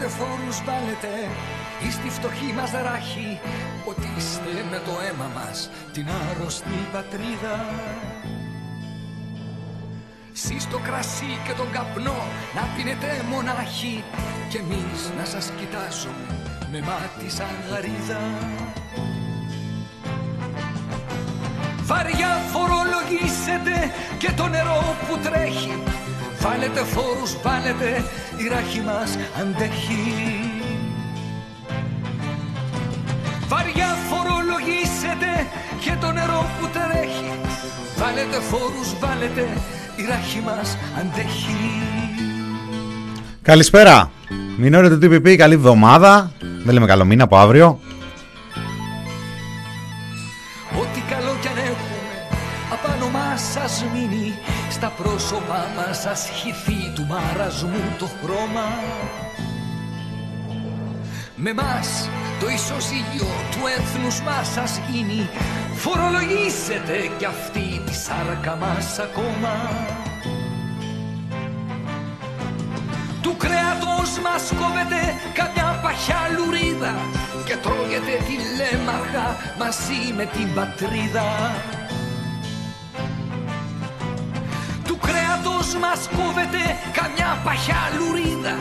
Βάλετε φόρους βάλετε. Εις τη φτωχή μας ράχη Ποτίστε με το αίμα μας Την άρρωστη πατρίδα. Σεις το κρασί και τον καπνό Να πίνετε μονάχοι. Κι εμείς να σας κοιτάζουμε Με μάτι σαν γαρίδα. Βαριά φορολογήσετε και το νερό που τρέχει Βάλετε φόρους, βάλετε, η ράχη μας αντέχει Βαριά φορολογήσετε και το νερό που τρέχει Βάλετε φόρους, βάλετε, η ράχη μας αντέχει Καλησπέρα. Μην ώρετε το TPP, καλή εβδομάδα. Δεν λέμε καλό μήνα από αύριο. Πρόσωπά μας σας χυθεί του μαρασμού το χρώμα. Με μας το ισοζύγιο του έθνους μας σας γίνει. Φορολογήσετε κι αυτή τη σάρκα μας ακόμα. Του κρέατος μας κόβεται καμιά παχιά λουρίδα Και τρώγεται τη λέμαρχα μαζί με την πατρίδα κρέατος μας κόβεται καμιά παχιά λουρίδα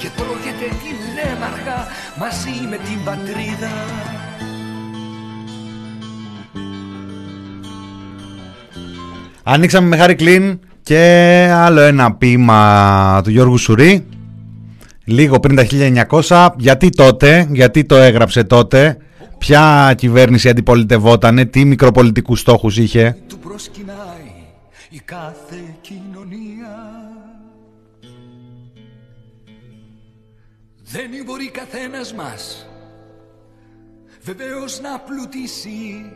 Και τρώγεται τη λέμαρχα μαζί με την πατρίδα Ανοίξαμε με Χάρη Κλίν και άλλο ένα ποίημα του Γιώργου Σουρή. Λίγο πριν τα 1900. Γιατί τότε, γιατί το έγραψε τότε, ποια κυβέρνηση αντιπολιτευότανε, τι μικροπολιτικούς στόχους είχε. του προσκυνάει η κάθε Δεν μπορεί καθένας μας Βεβαίως να πλουτίσει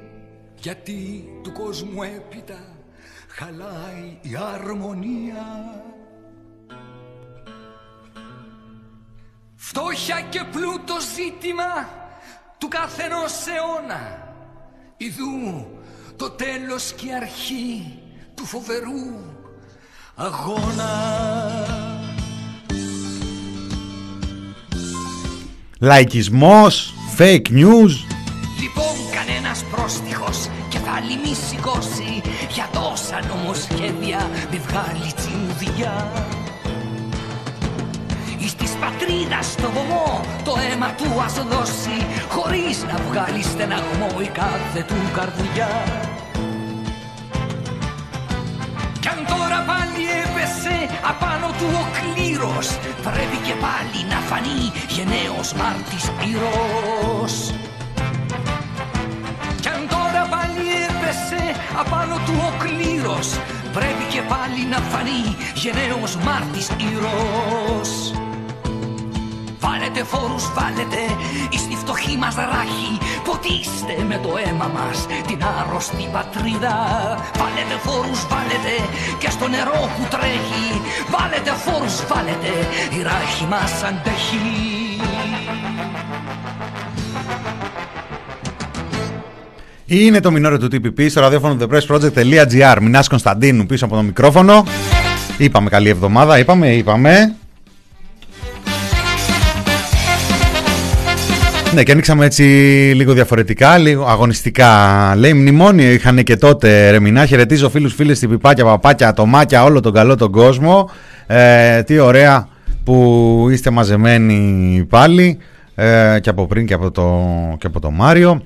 Γιατί του κόσμου έπειτα χαλάει η αρμονία. Φτώχεια και πλούτο ζήτημα του καθενός αιώνα. Ιδού το τέλος και η αρχή του φοβερού αγώνα Λαϊκισμός, fake news. Λοιπόν κανένας πρόστιχος και θα μη σηκώσει Για τόσα νομοσχέδια μη βγάλει τσινουδιά Εις της πατρίδας το βωμό το αίμα του ας δώσει Χωρίς να βγάλει στεναγμό η κάθε του καρδιά Κι αν τώρα πάλι έπεσε απάνω του ο κλήρος. Πρέπει και πάλι να φανεί γενναίος Μάρτης Πύρος κι αν τώρα πάλι έπεσε απάνω του ο κλήρος Πρέπει και πάλι να φανεί γενναίος Μάρτης ήρωος Βάλετε φόρους, βάλετε εις τη φτωχή μας ράχη Ποτίστε με το αίμα μας την άρρωστη πατρίδα Βάλετε φόρους, βάλετε και στο νερό που τρέχει Βάλετε φόρους, βάλετε η ράχη μας αντέχει Είναι το μινόριο του TPP στο ραδιόφωνο thepressproject.gr. Μινάς Κωνσταντίνου πίσω από το μικρόφωνο. Είπαμε καλή εβδομάδα, είπαμε, είπαμε. Ναι, και ανοίξαμε έτσι λίγο διαφορετικά, λίγο αγωνιστικά. Λέει μνημόνιο είχαν και τότε ρεμινά. Χαιρετίζω φίλους, φίλες, πιπάκια, παπάκια, τομάκια, όλο τον καλό τον κόσμο. Ε, τι ωραία που είστε μαζεμένοι πάλι ε, και από πριν και από το, και από το Μάριο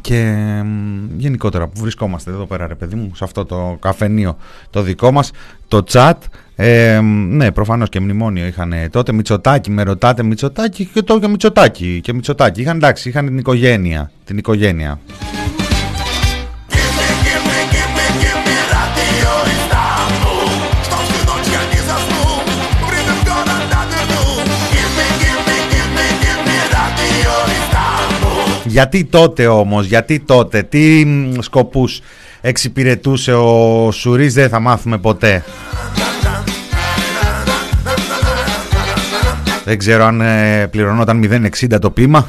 και μ, γενικότερα που βρισκόμαστε εδώ πέρα ρε παιδί μου σε αυτό το καφενείο το δικό μας το chat ε, μ, ναι προφανώς και μνημόνιο είχαν τότε. Μητσοτάκι με ρωτάτε Μητσοτάκι και το και Μητσοτάκι και Μητσοτάκι είχαν εντάξει είχαν την οικογένεια την οικογένεια. Γιατί τότε όμως, γιατί τότε, τι μ, σκοπούς εξυπηρετούσε ο Σουρίς δεν θα μάθουμε ποτέ. Δεν ξέρω αν ε, πληρωνόταν 0,60 το πείμα,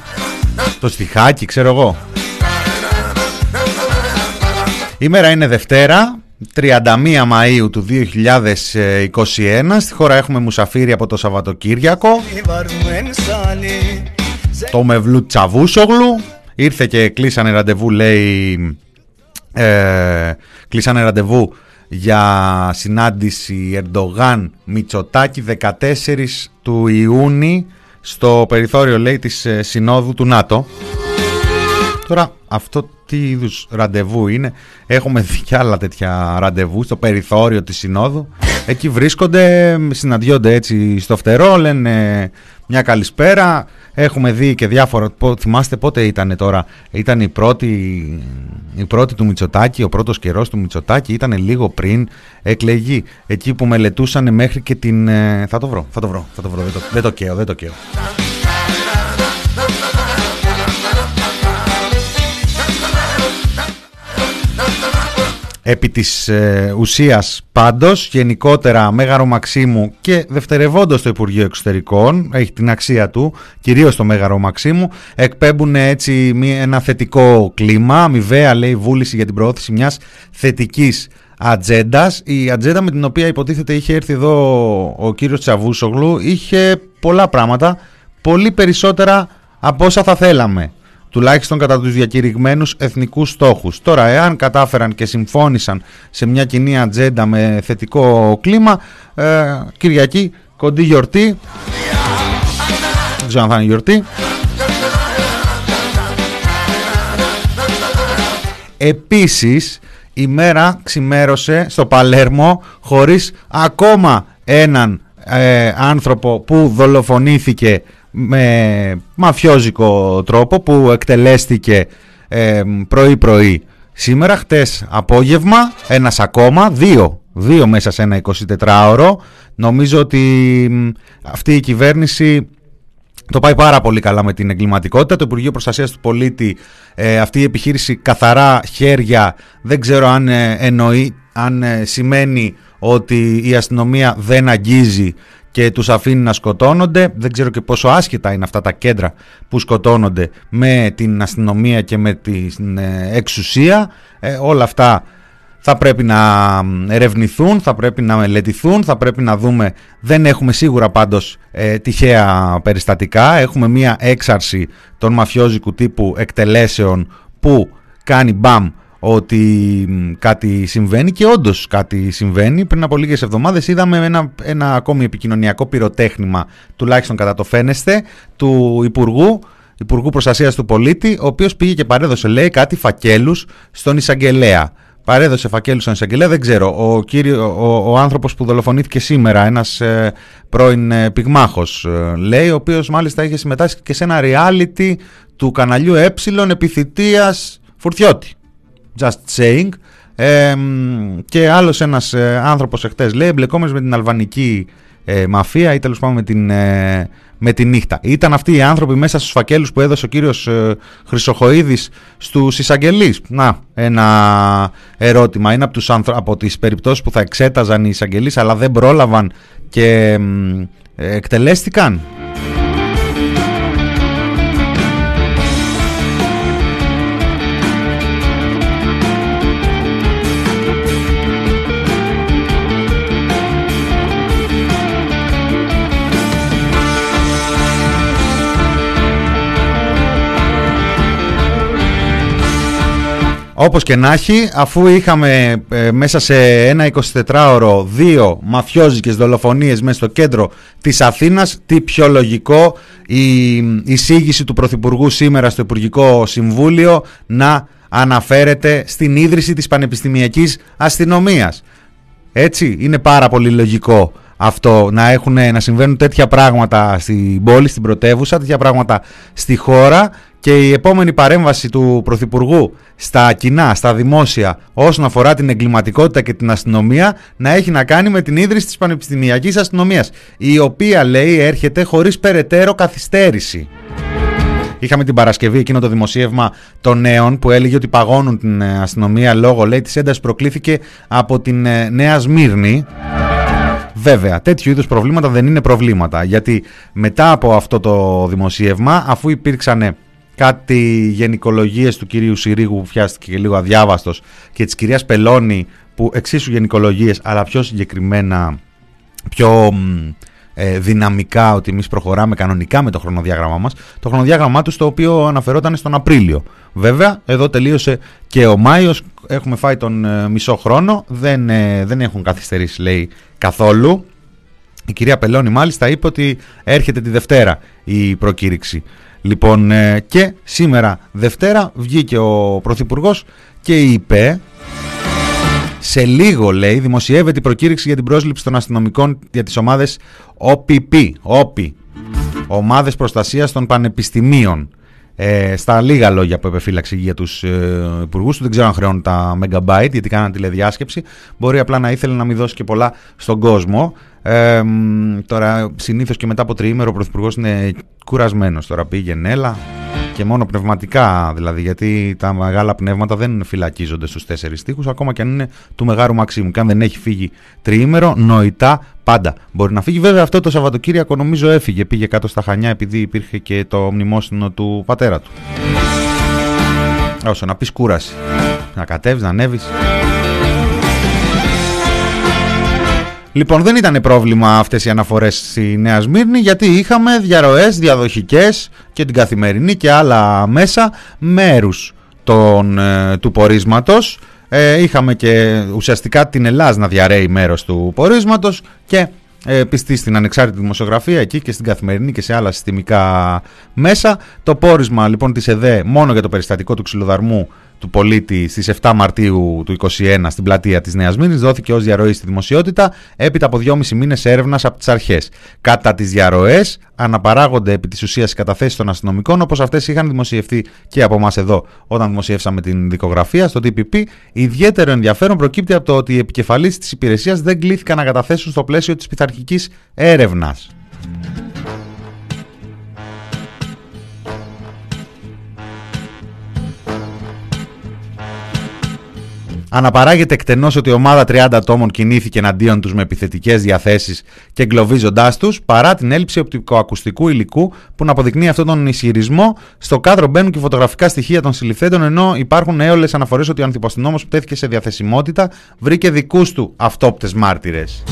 το στιχάκι, ξέρω εγώ. Η μέρα είναι Δευτέρα, 31 Μαΐου του 2021 στη χώρα έχουμε μουσαφίρι από το Σαββατοκύριακο. Το Μευλού Τσαβούσογλου. Ήρθε και κλείσανε ραντεβού λέει ε, κλείσανε ραντεβού για συνάντηση Ερντογάν Μητσοτάκη 14 του Ιούνιου στο περιθώριο λέει της ε, Συνόδου του ΝΑΤΟ Τώρα αυτό τι είδους ραντεβού είναι; Έχουμε δει και άλλα τέτοια ραντεβού στο περιθώριο της Συνόδου. Εκεί βρίσκονται, συναντιόνται έτσι στο φτερό, λένε μια καλησπέρα. Έχουμε δει και διάφορα. Θυμάστε πότε ήταν τώρα; Ήταν η πρώτη, η πρώτη του Μητσοτάκη, ο πρώτος καιρός του Μητσοτάκη ήταν λίγο πριν εκλεγεί. Εκεί που μελετούσαν μέχρι και την... Ε, θα το βρω, θα το βρω, θα το βρω. Δεν το, δεν το καίω, δεν το καίω. Επί της ε, ουσίας πάντως, γενικότερα Μέγαρο Μαξίμου και δευτερευόντως το Υπουργείο Εξωτερικών, έχει την αξία του, κυρίως το Μέγαρο Μαξίμου, εκπέμπουν έτσι ένα θετικό κλίμα, αμοιβαία λέει βούληση για την προώθηση μιας θετικής ατζέντας. Η ατζέντα με την οποία υποτίθεται είχε έρθει εδώ ο κύριος Τσαβούσογλου είχε πολλά πράγματα, πολύ περισσότερα από όσα θα θέλαμε τουλάχιστον κατά τους διακηρυγμένους εθνικούς στόχους. Τώρα, εάν κατάφεραν και συμφώνησαν σε μια κοινή ατζέντα με θετικό κλίμα, ε, Κυριακή, κοντή γιορτή, δεν ξέρω αν θα είναι γιορτή, Επίσης, η μέρα ξημέρωσε στο Παλέρμο χωρίς ακόμα έναν ε, άνθρωπο που δολοφονήθηκε με μαφιόζικο τρόπο που εκτελέστηκε ε, πρωί-πρωί σήμερα, χτες απόγευμα, ένας ακόμα, δύο, δύο μέσα σε ένα 24ωρο. Νομίζω ότι αυτή η κυβέρνηση το πάει πάρα πολύ καλά με την εγκληματικότητα. Το Υπουργείο Προστασίας του Πολίτη, ε, αυτή η επιχείρηση καθαρά χέρια, δεν ξέρω αν ε, εννοεί, αν σημαίνει ότι η αστυνομία δεν αγγίζει και τους αφήνει να σκοτώνονται. Δεν ξέρω και πόσο άσχετα είναι αυτά τα κέντρα που σκοτώνονται με την αστυνομία και με την ε, εξουσία. Ε, όλα αυτά θα πρέπει να ερευνηθούν, θα πρέπει να μελετηθούν, θα πρέπει να δούμε. Δεν έχουμε σίγουρα πάντως ε, τυχαία περιστατικά. Έχουμε μία έξαρση των μαφιόζικου τύπου εκτελέσεων που κάνει μπαμ ότι κάτι συμβαίνει και όντως κάτι συμβαίνει. Πριν από λίγες εβδομάδες είδαμε ένα, ένα ακόμη επικοινωνιακό πυροτέχνημα, τουλάχιστον κατά το φαίνεστε, του Υπουργού, Υπουργού Προστασίας του Πολίτη, ο οποίος πήγε και παρέδωσε, λέει, κάτι φακέλους στον Ισαγγελέα. Παρέδωσε φακέλους στον Ισαγγελέα, δεν ξέρω. Ο, κύριο, ο, ο άνθρωπος που δολοφονήθηκε σήμερα, ένας ε, πρώην ε, πυγμάχος, ε, λέει, ο οποίος μάλιστα είχε συμμετάσχει και σε ένα reality του καναλιού Ε επιθυτίας Φουρτιώτη. Just saying. και άλλος ένας ε, άνθρωπος εχθές λέει εμπλεκόμενος με την αλβανική ε, μαφία ή τέλος πάντων με την, ε, με τη νύχτα. Ήταν αυτοί οι άνθρωποι μέσα στους φακέλους που έδωσε ο κύριος ε, Χρυσοχοίδης στους εισαγγελείς. Να, ένα ερώτημα. Είναι από, τους, από τις περιπτώσεις που θα εξέταζαν οι εισαγγελείς αλλά δεν πρόλαβαν και εκτελέστηκαν; Όπως και να έχει, αφού είχαμε ε, μέσα σε ένα 24ωρο δύο μαφιόζικες δολοφονίες μέσα στο κέντρο της Αθήνας, τι πιο λογικό η εισήγηση του Πρωθυπουργού σήμερα στο Υπουργικό Συμβούλιο να αναφέρεται στην ίδρυση της Πανεπιστημιακής Αστυνομίας. Έτσι, είναι πάρα πολύ λογικό αυτό να, έχουν, να συμβαίνουν τέτοια πράγματα στην πόλη, στην πρωτεύουσα, τέτοια πράγματα στη χώρα και η επόμενη παρέμβαση του Πρωθυπουργού στα κοινά, στα δημόσια, όσον αφορά την εγκληματικότητα και την αστυνομία, να έχει να κάνει με την ίδρυση της Πανεπιστημιακής Αστυνομίας, η οποία λέει έρχεται χωρίς περαιτέρω καθυστέρηση. Είχαμε την Παρασκευή εκείνο το δημοσίευμα των νέων που έλεγε ότι παγώνουν την ε, αστυνομία λόγω λέει της έντασης προκλήθηκε από την ε, Νέα Σμύρνη. Βέβαια, τέτοιου είδους προβλήματα δεν είναι προβλήματα γιατί μετά από αυτό το δημοσίευμα αφού υπήρξαν κάτι γενικολογίες του κυρίου Συρίγου που πιάστηκε και λίγο αδιάβαστος και της κυρίας Πελώνη που εξίσου γενικολογίες αλλά πιο συγκεκριμένα πιο ε, δυναμικά ότι εμείς προχωράμε κανονικά με το χρονοδιάγραμμά μας. Το χρονοδιάγραμμά τους το οποίο αναφερόταν στον Απρίλιο. Βέβαια εδώ τελείωσε και ο Μάιος. Έχουμε φάει τον ε, μισό χρόνο. Δεν, ε, δεν έχουν καθυστερήσει λέει καθόλου. Η κυρία Πελώνη μάλιστα είπε ότι έρχεται τη Δευτέρα η προκήρυξη Λοιπόν, ε, και σήμερα Δευτέρα βγήκε ο Πρωθυπουργός και είπε σε λίγο λέει δημοσιεύεται η προκήρυξη για την πρόσληψη των αστυνομικών για τις ομάδες OPP, OP, Ομάδες Προστασίας των Πανεπιστημίων. Ε, στα λίγα λόγια που επεφύλαξε για τους ε, υπουργούς του, δεν ξέρω αν χρεώνουν τα megabyte γιατί κάναν τηλεδιάσκεψη, μπορεί απλά να ήθελε να μην δώσει και πολλά στον κόσμο. Ε, τώρα συνήθως και μετά από τριήμερο ο Πρωθυπουργός είναι κουρασμένος, τώρα πήγαινε έλα. Και μόνο πνευματικά δηλαδή γιατί τα μεγάλα πνεύματα δεν φυλακίζονται στους τέσσερις στίχους ακόμα και αν είναι του Μεγάρου Μαξίμου. Και αν δεν έχει φύγει τριήμερο νοητά πάντα. Μπορεί να φύγει. Βέβαια αυτό το Σαββατοκύριακο νομίζω έφυγε. Πήγε κάτω στα Χανιά επειδή υπήρχε και το μνημόσυνο του πατέρα του. Όσο να πεις κούραση. Να κατέβεις, να ανέβεις Λοιπόν, δεν ήταν πρόβλημα αυτές οι αναφορές στη Νέα Σμύρνη, γιατί είχαμε διαρροές διαδοχικές και την καθημερινή και άλλα μέσα μέρους ε, του πορίσματος. Ε, είχαμε και ουσιαστικά την Ελλάδα να διαρρέει μέρος του πορίσματος και ε, πιστή στην ανεξάρτητη δημοσιογραφία εκεί και στην καθημερινή και σε άλλα συστημικά μέσα. Το πόρισμα λοιπόν της ΕΔΕ μόνο για το περιστατικό του ξυλοδαρμού του πολίτη στις 7 Μαρτίου του 2021 στην πλατεία της Νέας Μήνης δόθηκε ως διαρροής στη δημοσιότητα έπειτα από 2,5 μήνες έρευνας από τις αρχές. Κατά τις διαρροές αναπαράγονται επί της ουσίας οι καταθέσεις των αστυνομικών όπως αυτές είχαν δημοσιευθεί και από εμάς εδώ όταν δημοσιεύσαμε την δικογραφία στο TPP. Ιδιαίτερο ενδιαφέρον προκύπτει από το ότι οι επικεφαλείς της υπηρεσίας δεν κλήθηκαν να καταθέσουν στο πλαίσιο της πειθαρχικής έρευνας. Αναπαράγεται εκτενώς ότι η ομάδα 30 ατόμων κινήθηκε εναντίον τους με επιθετικές διαθέσεις και εγκλωβίζοντάς τους, παρά την έλλειψη οπτικοακουστικού υλικού που να αποδεικνύει αυτόν τον ισχυρισμό. Στο κάδρο μπαίνουν και φωτογραφικά στοιχεία των συλληφθέντων, ενώ υπάρχουν έολες αναφορές ότι ο ανθιποστινόμο που τέθηκε σε διαθεσιμότητα βρήκε δικούς του αυτόπτες μάρτυρες.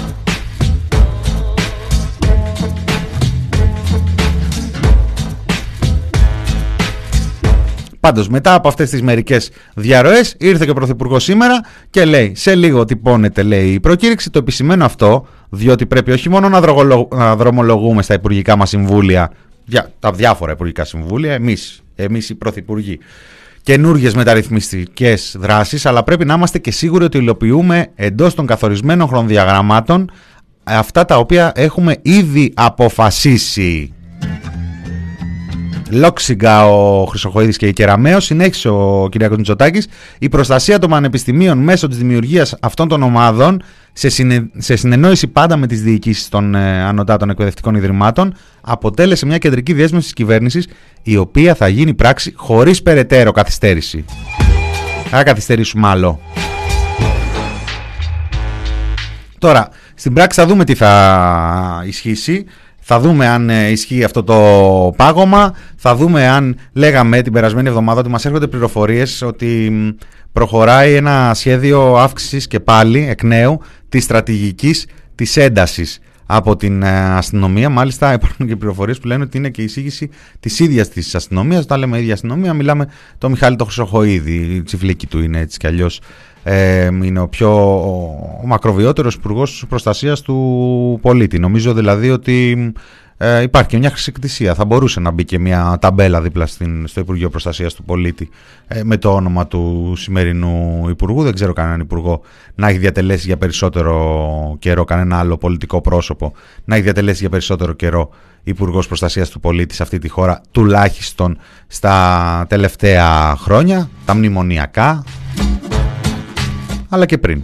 Πάντως μετά από αυτές τις μερικές διαρροές ήρθε και ο Πρωθυπουργός σήμερα και λέει σε λίγο τυπώνεται λέει η προκήρυξη το επισημένο αυτό διότι πρέπει όχι μόνο να δρομολογούμε στα υπουργικά μας συμβούλια τα διάφορα υπουργικά συμβούλια εμείς, εμείς οι πρωθυπουργοί καινούργιες μεταρρυθμιστικές δράσεις, αλλά πρέπει να είμαστε και σίγουροι ότι υλοποιούμε εντός των καθορισμένων χρονοδιαγραμμάτων αυτά τα οποία έχουμε ήδη αποφασίσει. Λόξιγκα ο Χρυσοχοίδης και η Κεραμαίο, συνέχισε ο κ. Μητσοτάκης, η προστασία των πανεπιστημίων μέσω της δημιουργίας αυτών των ομάδων σε, σε συνεννόηση πάντα με τις διοικήσεις των ε, ανωτάτων εκπαιδευτικών ιδρυμάτων αποτέλεσε μια κεντρική διέσμευση της κυβέρνησης η οποία θα γίνει πράξη χωρίς περαιτέρω καθυστέρηση. Θα καθυστερήσουμε άλλο. Τώρα, στην πράξη θα δούμε τι θα ισχύσει. Θα δούμε αν ε, ισχύει αυτό το πάγωμα. Θα δούμε αν λέγαμε την περασμένη εβδομάδα ότι μας έρχονται πληροφορίες ότι προχωράει ένα σχέδιο αύξησης και πάλι εκ νέου της στρατηγικής της έντασης από την ε, αστυνομία. Μάλιστα υπάρχουν και πληροφορίες που λένε ότι είναι και η εισήγηση της ίδιας της αστυνομίας. Όταν λέμε ίδια αστυνομία μιλάμε το Μιχάλη το Χρυσοχοίδη. Η τσιφλίκη του είναι έτσι κι αλλιώς ε, είναι ο πιο ο μακροβιότερος υπουργός προστασίας του πολίτη. Νομίζω δηλαδή ότι ε, υπάρχει και μια χρησικτησία. Θα μπορούσε να μπει και μια ταμπέλα δίπλα στην, στο Υπουργείο Προστασίας του Πολίτη ε, με το όνομα του σημερινού Υπουργού. Δεν ξέρω κανέναν Υπουργό να έχει διατελέσει για περισσότερο καιρό, κανένα άλλο πολιτικό πρόσωπο να έχει διατελέσει για περισσότερο καιρό Υπουργός Προστασίας του Πολίτη σε αυτή τη χώρα, τουλάχιστον στα τελευταία χρόνια, τα μνημονιακά αλλά και πριν.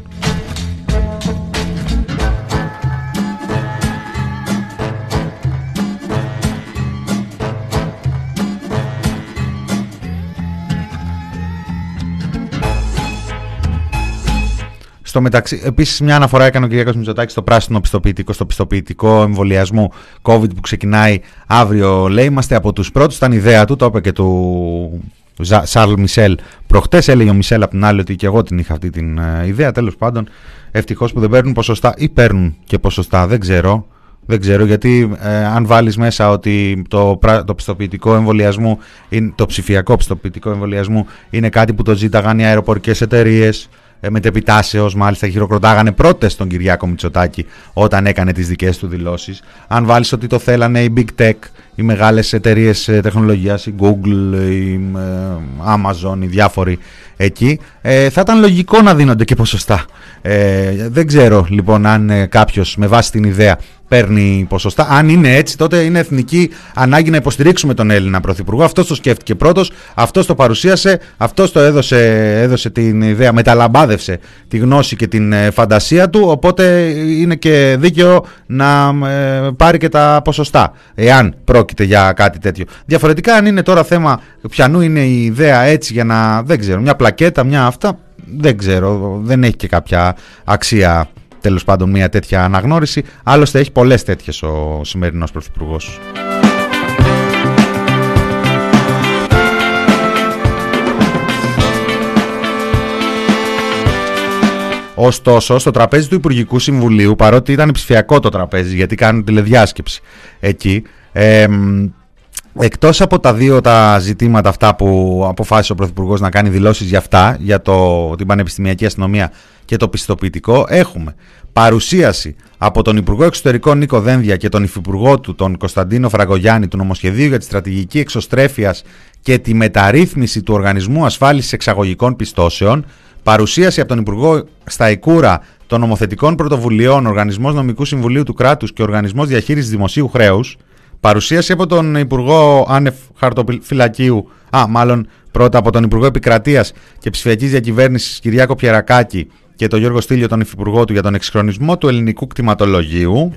στο μεταξύ, επίσης, μια αναφορά έκανε ο κ. Μητσοτάκης στο πράσινο πιστοποιητικό, στο πιστοποιητικό εμβολιασμού COVID που ξεκινάει αύριο. Λέει, είμαστε από τους πρώτους. Ήταν ιδέα του, το είπε και του Σαρλ Μισελ προχτές. Έλεγε ο Μισελ από την άλλη ότι και εγώ την είχα αυτή την ε, ιδέα. Τέλος πάντων, ευτυχώς που δεν παίρνουν ποσοστά ή παίρνουν και ποσοστά, δεν ξέρω. Δεν ξέρω γιατί ε, αν βάλεις μέσα ότι το, το πιστοποιητικό εμβολιασμού, το ψηφιακό πιστοποιητικό εμβολιασμού είναι κάτι που το ζήταγαν οι αεροπορικές εταιρείες, ε, μετεπιτάσεως μάλιστα χειροκροτάγανε πρώτες τον Κυριάκο Μητσοτάκη όταν έκανε τις δικές του δηλώσεις. Αν βάλεις ότι το θέλανε οι Big Tech, οι μεγάλες εταιρείες ε, τεχνολογίας, η Google, η ε, Amazon, οι διάφοροι εκεί, θα ήταν λογικό να δίνονται και ποσοστά. δεν ξέρω λοιπόν αν κάποιος με βάση την ιδέα παίρνει ποσοστά. Αν είναι έτσι, τότε είναι εθνική ανάγκη να υποστηρίξουμε τον Έλληνα Πρωθυπουργό. Αυτός το σκέφτηκε πρώτος, αυτός το παρουσίασε, αυτός το έδωσε, έδωσε την ιδέα, μεταλαμπάδευσε τη γνώση και την ε, φαντασία του. Οπότε είναι και δίκαιο να ε, πάρει και τα ποσοστά, εάν πρόκειται για κάτι τέτοιο. Διαφορετικά, αν είναι τώρα θέμα πιανού είναι η ιδέα έτσι για να, δεν ξέρω, μια πλακέτα, μια αυτά, δεν ξέρω, δεν έχει και κάποια αξία τέλος πάντων μια τέτοια αναγνώριση. Άλλωστε έχει πολλές τέτοιες ο σημερινός Πρωθυπουργός. Ωστόσο, στο τραπέζι του Υπουργικού Συμβουλίου, παρότι ήταν ψηφιακό το τραπέζι, γιατί κάνουν τηλεδιάσκεψη εκεί, ε, εκτός από τα δύο τα ζητήματα αυτά που αποφάσισε ο Πρωθυπουργός να κάνει δηλώσεις για αυτά, για το, την Πανεπιστημιακή Αστυνομία και το πιστοποιητικό, έχουμε παρουσίαση από τον Υπουργό Εξωτερικών Νίκο Δένδια και τον Υφυπουργό του, τον Κωνσταντίνο Φραγκογιάννη, του νομοσχεδίου για τη στρατηγική εξωστρέφειας και τη μεταρρύθμιση του Οργανισμού Ασφάλισης Εξαγωγικών Πιστώσεων, παρουσίαση από τον Υπουργό Σταϊκούρα των νομοθετικών πρωτοβουλειών, Οργανισμός Νομικού Συμβουλίου του Κράτους και Οργανισμός Διαχείρισης Δημοσίου Χρέους, παρουσίαση από τον Υπουργό Άνευ Χαρτοφυλακίου, α, μάλλον πρώτα από τον Υπουργό Επικρατείας και Ψηφιακής Διακυβέρνησης Κυριάκο Πιερακάκη και τον Γιώργο Στήλιο, τον υφυπουργό του, για τον εξυγχρονισμό του ελληνικού κτηματολογίου.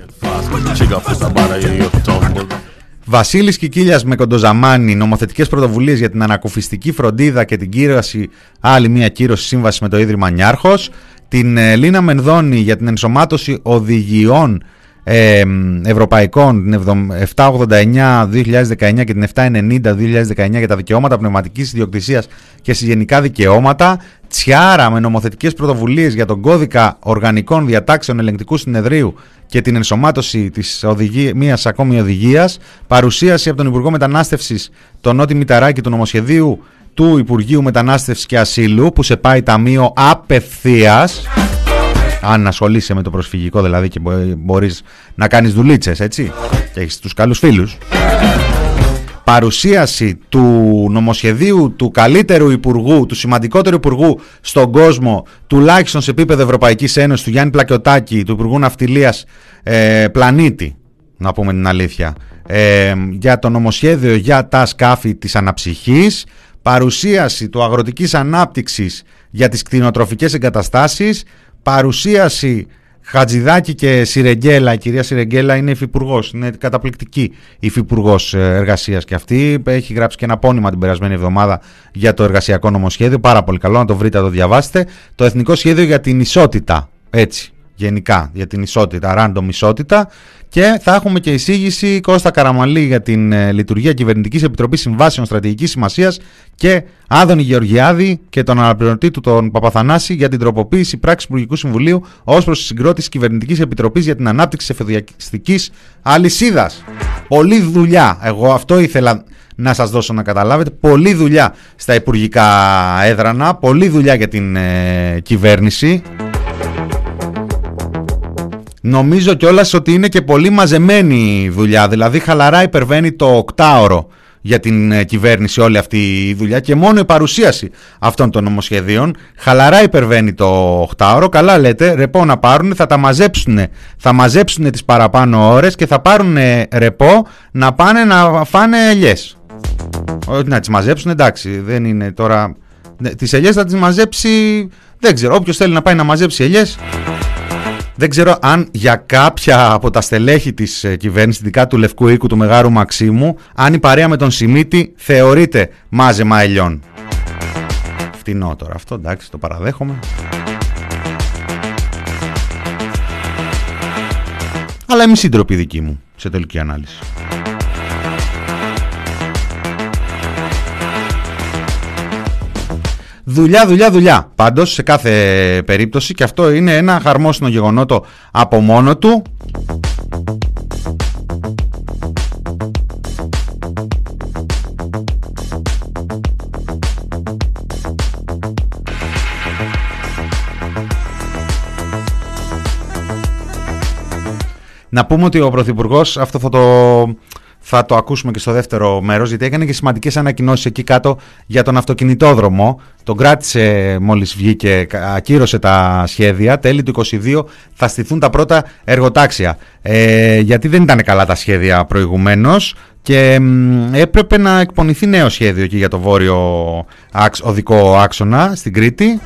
Βασίλης Κικίλιας με κοντοζαμάνι, νομοθετικές πρωτοβουλίες για την ανακουφιστική φροντίδα και την κύρωση, άλλη μια κύρωση σύμβαση με το Ίδρυμα Νιάρχος. Την ε, Λίνα Μενδώνη για την ενσωμάτωση οδηγιών ε, ευρωπαϊκών την 789-2019 και την 790-2019 για τα δικαιώματα πνευματικής ιδιοκτησίας και γενικά δικαιώματα Τσιάρα με νομοθετικές πρωτοβουλίες για τον κώδικα οργανικών διατάξεων ελεγκτικού συνεδρίου και την ενσωμάτωση της οδηγία, μιας ακόμη οδηγίας παρουσίαση από τον Υπουργό Μετανάστευσης τον Νότι Μηταράκη του νομοσχεδίου του Υπουργείου Μετανάστευσης και Ασύλου που σε πάει ταμείο απευθείας αν ασχολείσαι με το προσφυγικό δηλαδή και μπορείς να κάνεις δουλίτσες έτσι και έχεις τους καλούς φίλους. Παρουσίαση του νομοσχεδίου του καλύτερου υπουργού, του σημαντικότερου υπουργού στον κόσμο, τουλάχιστον σε επίπεδο Ευρωπαϊκής Ένωσης, του Γιάννη Πλακιωτάκη, του Υπουργού Ναυτιλίας ε, Πλανήτη, να πούμε την αλήθεια, ε, για το νομοσχέδιο για τα σκάφη της αναψυχής, παρουσίαση του αγροτικής ανάπτυξης για τις κτηνοτροφικές εγκαταστάσεις, παρουσίαση Χατζηδάκη και Σιρεγγέλα, η κυρία Σιρεγγέλα είναι υφυπουργός, είναι καταπληκτική υφυπουργός ε, εργασίας και αυτή. Έχει γράψει και ένα πόνημα την περασμένη εβδομάδα για το εργασιακό νομοσχέδιο. Πάρα πολύ καλό, να το βρείτε, να το διαβάσετε. Το Εθνικό Σχέδιο για την Ισότητα. Έτσι, γενικά, για την ισότητα, random ισότητα. Και θα έχουμε και εισήγηση Κώστα Καραμαλή για την ε, λειτουργία Κυβερνητικής Επιτροπής Συμβάσεων Στρατηγικής Σημασίας και Άδωνη Γεωργιάδη και τον αναπληρωτή του τον Παπαθανάση για την τροποποίηση πράξης Υπουργικού Συμβουλίου ως προς τη συγκρότηση Κυβερνητικής Επιτροπής για την ανάπτυξη εφοδιαστικής αλυσίδας. Πολλή δουλειά. Εγώ αυτό ήθελα να σας δώσω να καταλάβετε. Πολλή δουλειά στα υπουργικά έδρανα, πολλή δουλειά για την ε, κυβέρνηση. Νομίζω κιόλας ότι είναι και πολύ μαζεμένη η δουλειά. Δηλαδή, χαλαρά υπερβαίνει το οκτάωρο για την ε, κυβέρνηση όλη αυτή η δουλειά και μόνο η παρουσίαση αυτών των νομοσχεδίων χαλαρά υπερβαίνει το οκτάωρο. Καλά λέτε, ρεπό να πάρουν, θα τα μαζέψουν. Θα μαζέψουν τις παραπάνω ώρες και θα πάρουν ρεπό να πάνε να φάνε ελιές. Όχι να τις μαζέψουν, εντάξει, δεν είναι τώρα... Ναι, τις ελιές θα τις μαζέψει, δεν ξέρω, όποιος θέλει να πάει να μαζέψει ελιές δεν ξέρω αν για κάποια από τα στελέχη της ε, κυβέρνησης, ειδικά του Λευκού Οίκου, του Μεγάρου Μαξίμου, αν η παρέα με τον Σιμίτη θεωρείται μάζεμα ελιών. Φτηνό τώρα αυτό, εντάξει, το παραδέχομαι. Αλλά είμαι σύντροπη δική μου, σε τελική ανάλυση. Δουλειά, δουλειά, δουλειά. Πάντως σε κάθε περίπτωση και αυτό είναι ένα χαρμόσυνο γεγονότο από μόνο του. Να πούμε ότι ο Πρωθυπουργός, αυτό θα το, θα το ακούσουμε και στο δεύτερο μέρος, γιατί έκανε και σημαντικές ανακοινώσεις εκεί κάτω για τον αυτοκινητόδρομο. Τον κράτησε μόλις βγήκε, ακύρωσε τα σχέδια. Τέλη του 2022 θα στηθούν τα πρώτα εργοτάξια. Ε, γιατί δεν ήταν καλά τα σχέδια προηγουμένως και έπρεπε να εκπονηθεί νέο σχέδιο εκεί για το βόρειο οδικό άξονα στην Κρήτη.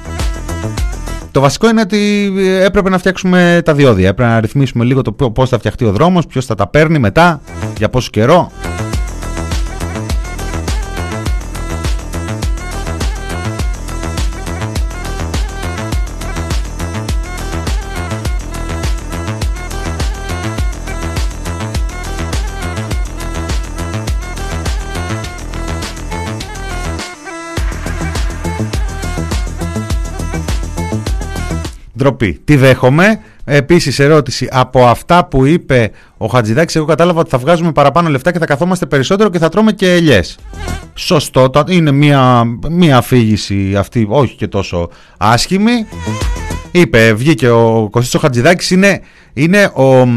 Το βασικό είναι ότι έπρεπε να φτιάξουμε τα διόδια. Έπρεπε να ρυθμίσουμε λίγο το πώς θα φτιαχτεί ο δρόμος, ποιος θα τα παίρνει μετά, για πόσο καιρό. Ντροπή. Τι δέχομαι; Επίσης, ερώτηση. Από αυτά που είπε ο Χατζηδάκης, εγώ κατάλαβα ότι θα βγάζουμε παραπάνω λεφτά και θα καθόμαστε περισσότερο και θα τρώμε και ελιές. Σωστό. Είναι μια, μια αφήγηση αυτή, όχι και τόσο άσχημη. Είπε, βγήκε ο Κωστής ο Χατζηδάκης, είναι, είναι, ο,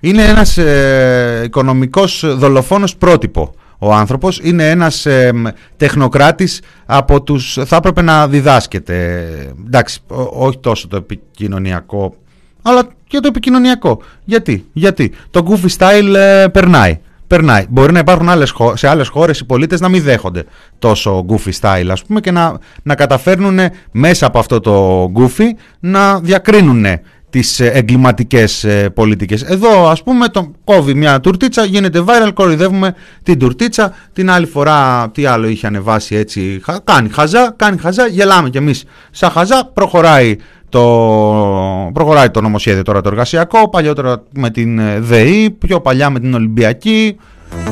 είναι ένας ε, οικονομικός δολοφόνος πρότυπο ο άνθρωπος είναι ένας ε, τεχνοκράτης από τους θα έπρεπε να διδάσκεται. Εντάξει όχι τόσο το επικοινωνιακό αλλά και το επικοινωνιακό. Γιατί, γιατί. Το goofy style ε, περνάει. Περνάει. Μπορεί να υπάρχουν άλλες, σε άλλες χώρες οι πολίτες να μην δέχονται τόσο goofy style ας πούμε και να, να καταφέρνουν μέσα από αυτό το goofy να διακρίνουν τις ε, εγκληματικές ε, πολιτικές. Εδώ ας πούμε το κόβει μια τουρτίτσα, γίνεται viral, κοροϊδεύουμε την τουρτίτσα, την άλλη φορά τι άλλο είχε ανεβάσει έτσι, κάνει χαζά, κάνει χαζά, γελάμε κι εμείς σαν χαζά, προχωράει το, προχωράει το νομοσχέδιο τώρα το εργασιακό, παλιότερα με την ε, ΔΕΗ, πιο παλιά με την Ολυμπιακή,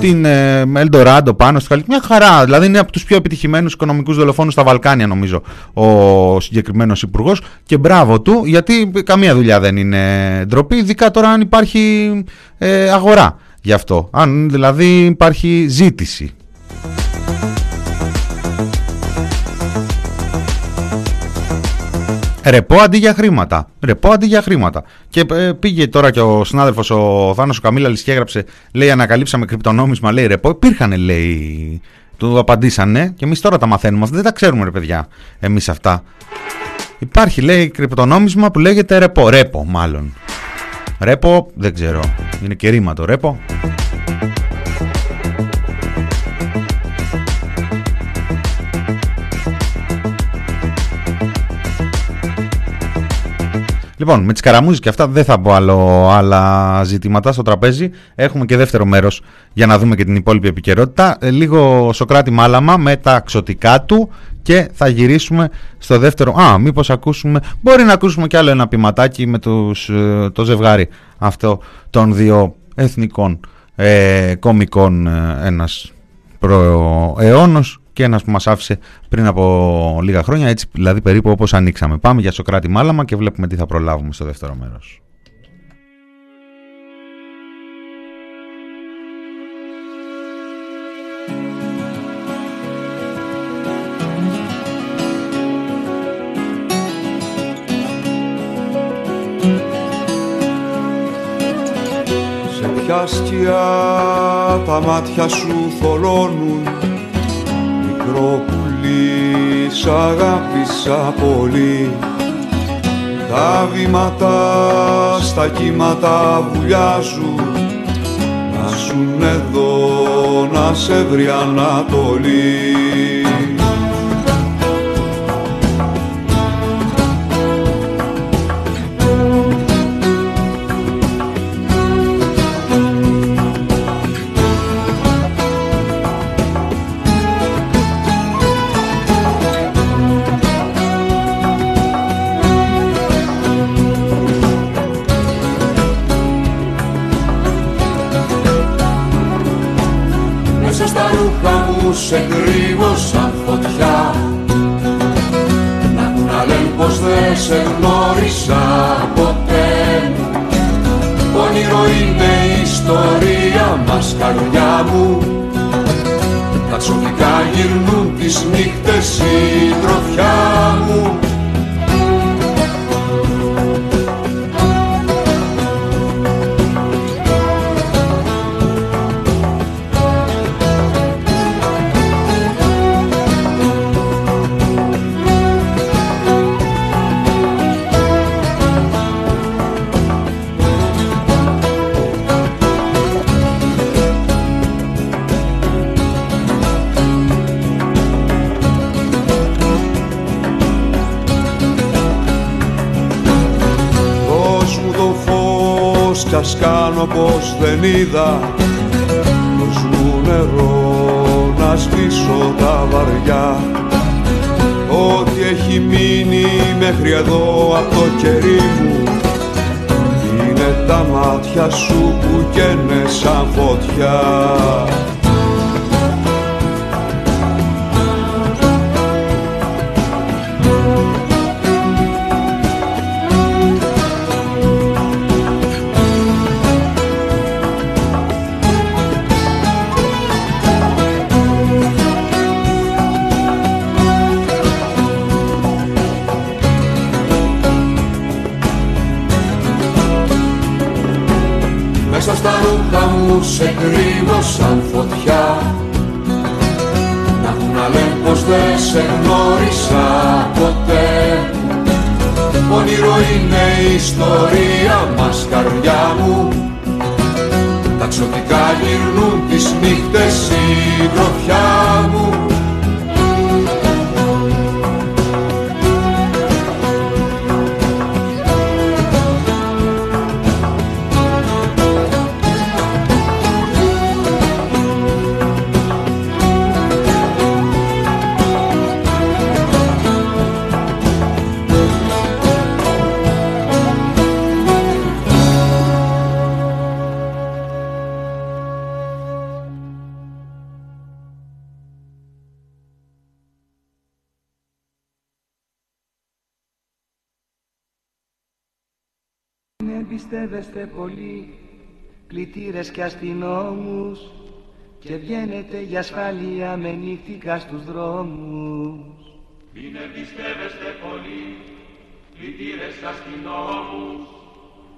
την ε, Ελντοράντο πάνω στη Χαλκιδική. Μια χαρά. Δηλαδή είναι από τους πιο επιτυχημένους οικονομικούς δολοφόνους στα Βαλκάνια, νομίζω, ο συγκεκριμένος υπουργός. Και μπράβο του, γιατί καμία δουλειά δεν είναι ντροπή, ειδικά τώρα αν υπάρχει ε, αγορά γι' αυτό. Αν δηλαδή υπάρχει ζήτηση. Ρεπό αντί για χρήματα. Ρεπό αντί για χρήματα. Και ε, πήγε τώρα και ο συνάδελφος ο Θάνος ο Καμίλα και έγραψε, λέει Ανακαλύψαμε κρυπτονόμισμα, λέει ρεπό. Υπήρχαν, λέει. Του απαντήσανε και εμείς τώρα τα μαθαίνουμε. δεν τα ξέρουμε, ρε παιδιά, εμείς αυτά. Υπάρχει, λέει, κρυπτονόμισμα που λέγεται ρεπό. Ρέπο, μάλλον. Ρέπο, δεν ξέρω. Είναι και ρήμα το ρέπο. Λοιπόν, με τις καραμούζες και αυτά δεν θα πω άλλο, άλλα ζητήματα στο τραπέζι. Έχουμε και δεύτερο μέρος για να δούμε και την υπόλοιπη επικαιρότητα. Ε, λίγο Σοκράτη Μάλαμα με τα ξωτικά του και θα γυρίσουμε στο δεύτερο. Α, μήπως ακούσουμε. Μπορεί να ακούσουμε κι άλλο ένα ποιηματάκι με τους, ε, το ζευγάρι αυτό των δύο εθνικών ε, κομικών. Ε, ένας προαιώνος και ένας που μας άφησε πριν από λίγα χρόνια, έτσι δηλαδή περίπου όπως ανοίξαμε. Πάμε για Σοκράτη Μάλαμα και βλέπουμε τι θα προλάβουμε στο δεύτερο μέρος. Σε ποια σκιά τα μάτια σου θολώνουν μικρό πουλί σ' αγάπησα πολύ. Τα βήματα στα κύματα βουλιάζουν. Να σου εδώ να σε βρει Ανατολή σε κρύβω σαν φωτιά. Να μου να λένε πως δεν σε γνώρισα ποτέ μου Όνειρο είναι η ιστορία μας καρδιά μου. Τα τσοτικά γυρνούν τις νύχτες η τροφιά μου κάνω πως δεν είδα. Δώσ' μου νερό να σβήσω τα βαριά. Ό,τι έχει μείνει μέχρι εδώ από το κερί μου Είναι τα μάτια σου που καίνε σαν φωτιά σε κρύβω σαν φωτιά. Να μου να λένε πως δεν σε γνώρισα ποτέ. Όνειρο είναι η ιστορία μας καρδιά μου. Τα ξωτικά γυρνούν τις νύχτες η γροφιά μου εμπιστεύεστε πολύ κλητήρες και αστυνόμους και βγαίνετε για ασφάλεια με νύχτικα στους δρόμους. Μην εμπιστεύεστε πολύ κλητήρες και αστυνόμους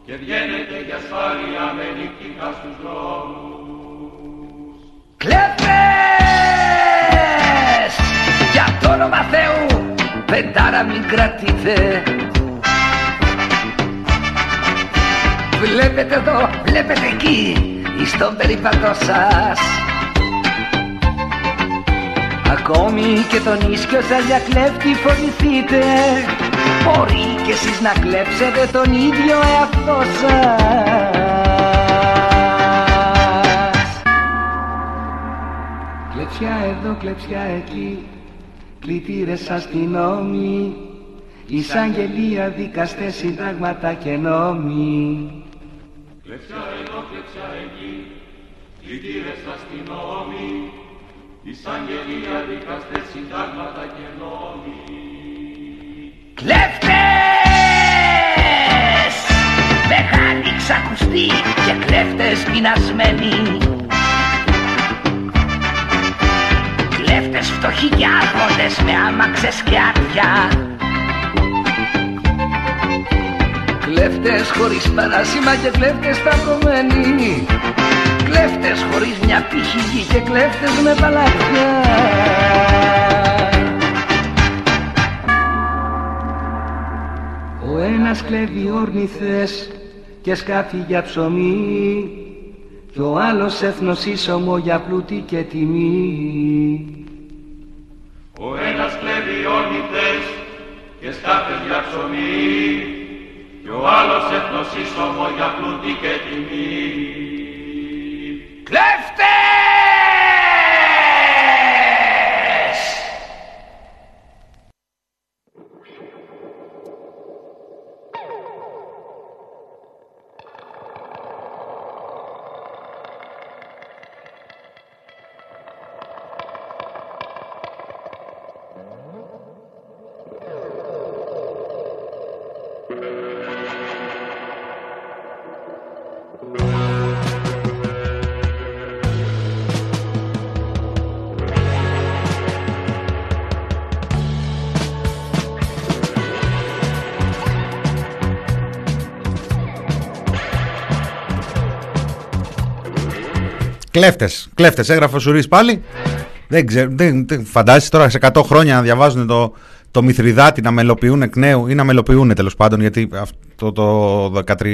και βγαίνετε για ασφάλεια με νύχτικα στους δρόμους. Κλέφτες! Για το όνομα Θεού πεντάρα μην κρατείτε Βλέπετε εδώ, βλέπετε εκεί, στον περίπατο σας. Ακόμη και τον ίσκιο σας για κλέφτη φοβηθείτε. Μπορεί και εσείς να κλέψετε τον ίδιο εαυτό σας. Κλεψιά εδώ, κλεψιά εκεί, κλητήρες αστυνόμοι Εισαγγελία, δικαστές, συντάγματα και νόμοι Κλεψιά εδώ, κλεψιά εκεί, κλητήρες αστυνόμοι, εισαγγελία, δικαστές, συντάγματα και νόμοι. Κλέφτες! Μεγάλοι ξακουστοί και κλέφτες πεινασμένοι Κλέφτες φτωχοί και άρχοντες με άμαξες και άδεια Κλέφτες χωρίς παράσημα και κλέφτες σταυρωμένοι. Κλέφτες χωρίς μια πύχη και κλέφτες με παλάτια Ο ένας κλέβει όρνηθες και σκάφη για ψωμί κι ο άλλος έθνος ίσωμο για πλούτη και τιμή. Ο ένας κλέβει όρνηθες και σκάφες για ψωμί. κι ο άλλος έθνος ίσωμο για πλούτη και τιμή. Κλέφτες! Κλέφτες. Κλέφτες. Έγραφε ο Σουρή πάλι. Δεν ξέρω. Δεν, δεν, φαντάζεσαι τώρα σε 100 χρόνια να διαβάζουν το, το Μηθριδάτη να μελοποιούν εκ νέου ή να μελοποιούν τέλος πάντων γιατί αυτό το 13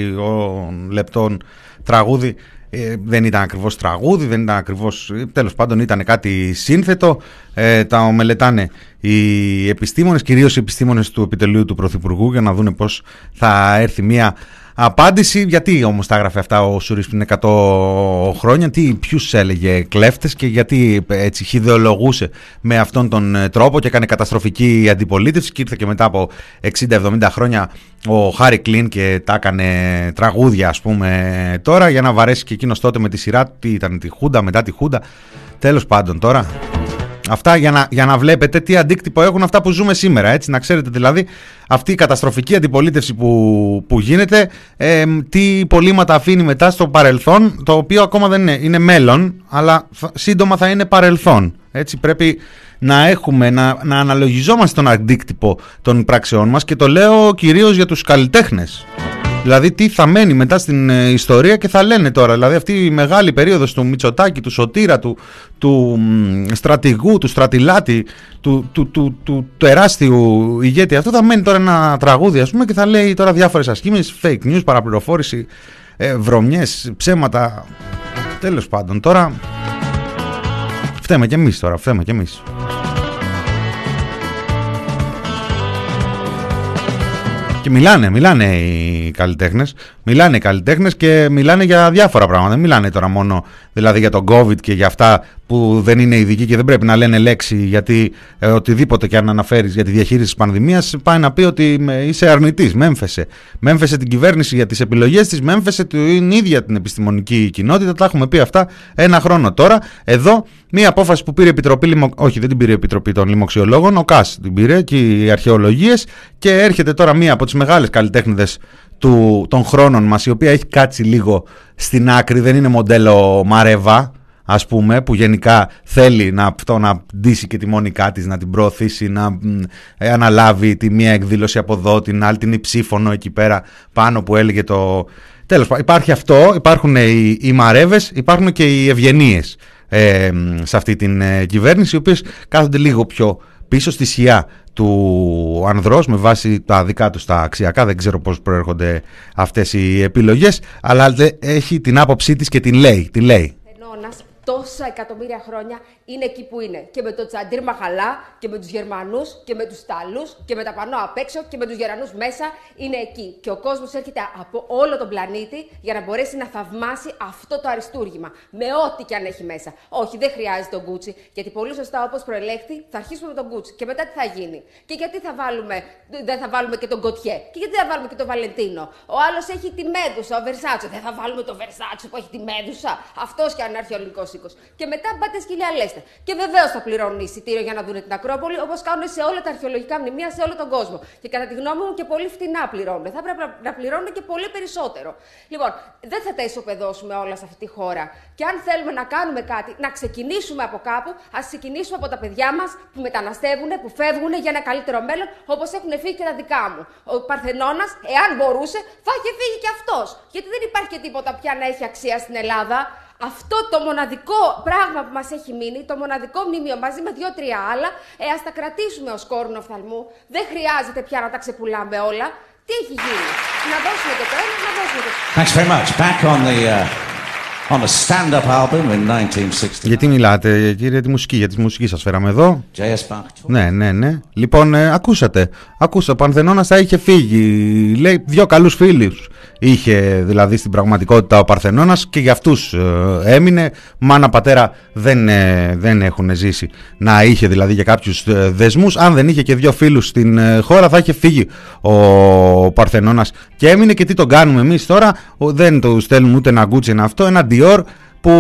λεπτών τραγούδι ε, δεν ήταν ακριβώς τραγούδι, δεν ήταν ακριβώς, τέλος πάντων ήταν κάτι σύνθετο, ε, τα μελετάνε οι επιστήμονες, κυρίως οι επιστήμονες του επιτελείου του Πρωθυπουργού για να δούνε πώς θα έρθει μια απάντηση. Γιατί όμως τα έγραφε αυτά ο Σούρης πριν 100 χρόνια, τι, ποιους έλεγε κλέφτες και γιατί έτσι χιδεολογούσε με αυτόν τον ε, τρόπο και έκανε καταστροφική αντιπολίτευση και ήρθε και μετά από 60-70 χρόνια ο Χάρη Κλίν και τα έκανε τραγούδια ας πούμε τώρα για να βαρέσει και εκείνος τότε με τη σειρά του, τι ήταν τη Χούντα, μετά τη Χούντα. Τέλος πάντων τώρα Αυτά για να, για να βλέπετε τι αντίκτυπο έχουν αυτά που ζούμε σήμερα. Έτσι, να ξέρετε δηλαδή αυτή η καταστροφική αντιπολίτευση που, που γίνεται, ε, τι υπολείμματα αφήνει μετά στο παρελθόν, το οποίο ακόμα δεν είναι, είναι μέλλον, αλλά σύντομα θα είναι παρελθόν. Έτσι πρέπει να έχουμε, να, να αναλογιζόμαστε τον αντίκτυπο των πράξεών μας και το λέω κυρίως για τους καλλιτέχνες. Δηλαδή τι θα μένει μετά στην ε, ιστορία και θα λένε τώρα. Δηλαδή αυτή η μεγάλη περίοδος του Μητσοτάκη, του Σωτήρα, του, του στρατηγού, του στρατιλάτη, του, του, του, του, τεράστιου ηγέτη. Αυτό θα μένει τώρα ένα τραγούδι ας πούμε και θα λέει τώρα διάφορες ασκήμες, fake news, παραπληροφόρηση, ε, βρωμιές, ψέματα. Τέλος πάντων τώρα φταίμε κι εμείς τώρα, φταίμε κι εμείς. Και μιλάνε, μιλάνε οι καλλιτέχνες. Μιλάνε οι καλλιτέχνες και μιλάνε για διάφορα πράγματα. Δεν μιλάνε τώρα μόνο δηλαδή για τον COVID και για αυτά που δεν είναι ειδικοί και δεν πρέπει να λένε λέξη γιατί ε, οτιδήποτε και αν αναφέρεις για τη διαχείριση της πανδημίας πάει να πει ότι είσαι αρνητής. Μέμφεσε. Μέμφεσε την κυβέρνηση για τις επιλογές της, μέμφεσε την ίδια την επιστημονική κοινότητα. Τα έχουμε πει αυτά ένα χρόνο τώρα. Εδώ μία απόφαση που πήρε η Επιτροπή, όχι δεν την πήρε η Επιτροπή των Λοιμοξιολόγων, ο ΚΑΣ την πήρε και οι αρχαιολογίες και έρχεται τώρα μία από τις μεγάλες καλλιτέχνηδες του, των χρόνων μας η οποία έχει κάτσει λίγο στην άκρη δεν είναι μοντέλο Μαρέβα ας πούμε που γενικά θέλει να, αυτό, να ντύσει και τη μόνικά της να την προωθήσει να ε, αναλάβει τη μία εκδήλωση από εδώ την άλλη την υψήφωνο εκεί πέρα πάνω που έλεγε το τέλος πάντων υπάρχει αυτό υπάρχουν οι, οι Μαρέβες υπάρχουν και οι ευγενίες ε, σε αυτή την ε, κυβέρνηση οι οποίες κάθονται λίγο πιο πίσω στη σιά του ανδρός με βάση τα δικά τους τα αξιακά. Δεν ξέρω πώς προέρχονται αυτές οι επιλογές αλλά έχει την άποψή της και την λέει, την λέει τόσα εκατομμύρια χρόνια είναι εκεί που είναι. Και με το Τσαντήρ Μαχαλά και με τους Γερμανούς και με τους Ιταλούς και με τα πανό απ' έξω και με τους Γερανούς μέσα είναι εκεί. Και ο κόσμος έρχεται από όλο τον πλανήτη για να μπορέσει να θαυμάσει αυτό το αριστούργημα. Με ό,τι και αν έχει μέσα. Όχι, δεν χρειάζεται τον Γκούτσι. Γιατί πολύ σωστά όπως προελέχθη θα αρχίσουμε με τον Γκούτσι. Και μετά τι θα γίνει. Και γιατί θα βάλουμε, δεν θα βάλουμε και τον Κοτιέ. Και γιατί θα βάλουμε και τον Βαλεντίνο. Ο άλλος έχει τη Μέδουσα, ο Βερσάτσο. Δεν θα βάλουμε τον Βερσάτσο που έχει τη Μέδουσα. Αυτός και αν έρθει ο ελληνικό και μετά πάτε σκυλιά λέστε. Και βεβαίως θα πληρώνουν εισιτήριο για να δουν την Ακρόπολη, όπως κάνουν σε όλα τα αρχαιολογικά μνημεία σε όλο τον κόσμο. Και κατά τη γνώμη μου και πολύ φτηνά πληρώνουν. Θα πρέπει να πληρώνουν και πολύ περισσότερο. Λοιπόν, δεν θα τα ισοπεδώσουμε όλα σε αυτή τη χώρα. Και αν θέλουμε να κάνουμε κάτι, να ξεκινήσουμε από κάπου, ας ξεκινήσουμε από τα παιδιά μας που μεταναστεύουν, που φεύγουν για ένα καλύτερο μέλλον, όπως έχουν φύγει και τα δικά μου. Ο Παρθενώνας, εάν μπορούσε, θα είχε φύγει και αυτός. Γιατί δεν υπάρχει και τίποτα πια να έχει αξία στην Ελλάδα αυτό το μοναδικό πράγμα που μας έχει μείνει, το μοναδικό μνημείο μαζί με δύο-τρία άλλα, ε, ας τα κρατήσουμε ως κόρνο οφθαλμού. Δεν χρειάζεται πια να τα ξεπουλάμε όλα. Τι έχει γίνει; Να δώσουμε και το ένα, να δώσουμε και το Thanks very much. Back on the... Uh... On a stand-up album in 1960. Γιατί μιλάτε, κύριε, τη μουσική, για τη μουσική σας φέραμε εδώ. JS ναι, ναι, ναι. Λοιπόν, ε, ακούσατε. Ακούσατε, ο Πανθενώνας θα είχε φύγει. Λέει, δυο καλούς φίλους είχε δηλαδή στην πραγματικότητα ο Παρθενώνας και για αυτούς ε, έμεινε. Μάνα πατέρα δεν, ε, δεν έχουν ζήσει να είχε δηλαδή για κάποιους ε, δεσμούς. Αν δεν είχε και δύο φίλους στην χώρα θα είχε φύγει ο Παρθενώνας και έμεινε και τι τον κάνουμε εμείς τώρα. Δεν του στέλνουμε ούτε ένα γκούτσι ένα αυτό, ένα Dior που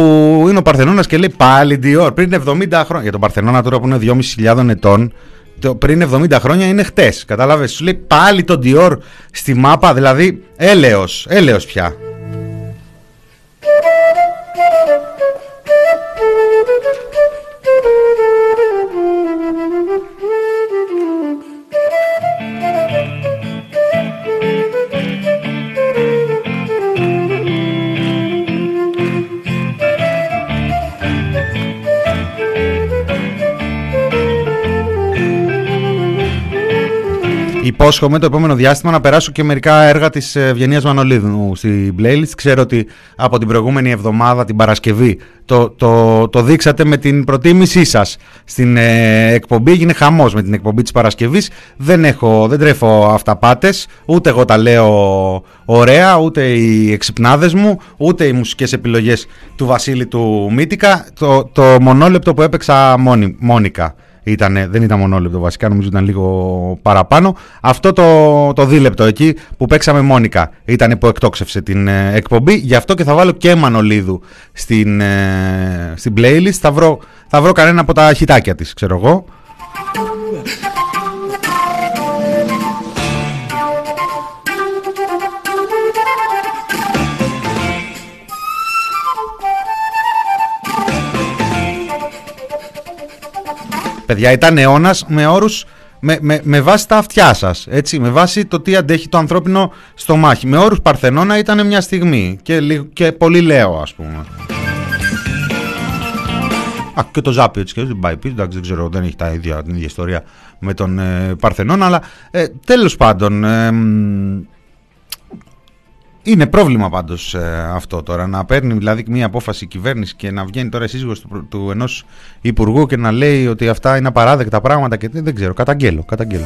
είναι ο Παρθενώνας και λέει πάλι Dior πριν 70 χρόνια. Για τον Παρθενώνα τώρα που είναι 2.500 ετών το πριν 70 χρόνια είναι χτες. Κατάλαβες, σου λέει πάλι τον Dior στη μάπα, δηλαδή έλεος, έλεος πια. Υπόσχομαι το επόμενο διάστημα να περάσω και μερικά έργα της Ευγενίας Μανολίδου στην playlist. Ξέρω ότι από την προηγούμενη εβδομάδα, την Παρασκευή, το, το, το δείξατε με την προτίμησή σας στην ε, εκπομπή. Έγινε χαμός με την εκπομπή της Παρασκευής. Δεν, έχω, δεν τρέφω αυταπάτες, ούτε εγώ τα λέω ωραία, ούτε οι εξυπνάδες μου, ούτε οι μουσικές επιλογές του Βασίλη του Μύτικα. Το, το μονόλεπτο που έπαιξα μόνη, Μόνικα Ήτανε, δεν ήταν μονόλεπτο βασικά, νομίζω ήταν λίγο παραπάνω. Αυτό το, το δίλεπτο εκεί που παίξαμε Μόνικα ήταν που εκτόξευσε την ε, εκπομπή. Γι' αυτό και θα βάλω και Μανολίδου στην, ε, στην playlist. Θα βρω, θα βρω κανένα από τα χιτάκια της, ξέρω εγώ. Παιδιά, ήταν αιώνας με όρους. Με, με, με βάση τα αυτιά σας. Έτσι, με βάση το τι αντέχει το ανθρώπινο στομάχι. Με όρους Παρθενώνα ήταν μια στιγμή. Και, και πολύ λέω, ας πούμε. Α, και το Ζάπιο έτσι και δεν πάει πίσω. Εντάξει, δεν ξέρω, δεν έχει τα ίδια, την ίδια ιστορία με τον ε, Παρθενώνα. Αλλά ε, τέλος πάντων. Ε, είναι πρόβλημα πάντως ε, αυτό τώρα. Να παίρνει δηλαδή μια απόφαση η κυβέρνηση και να βγαίνει τώρα η σύζυγος του, του ενός υπουργού και να λέει ότι αυτά είναι απαράδεκτα πράγματα και δεν ξέρω. Καταγγέλω. καταγγέλω.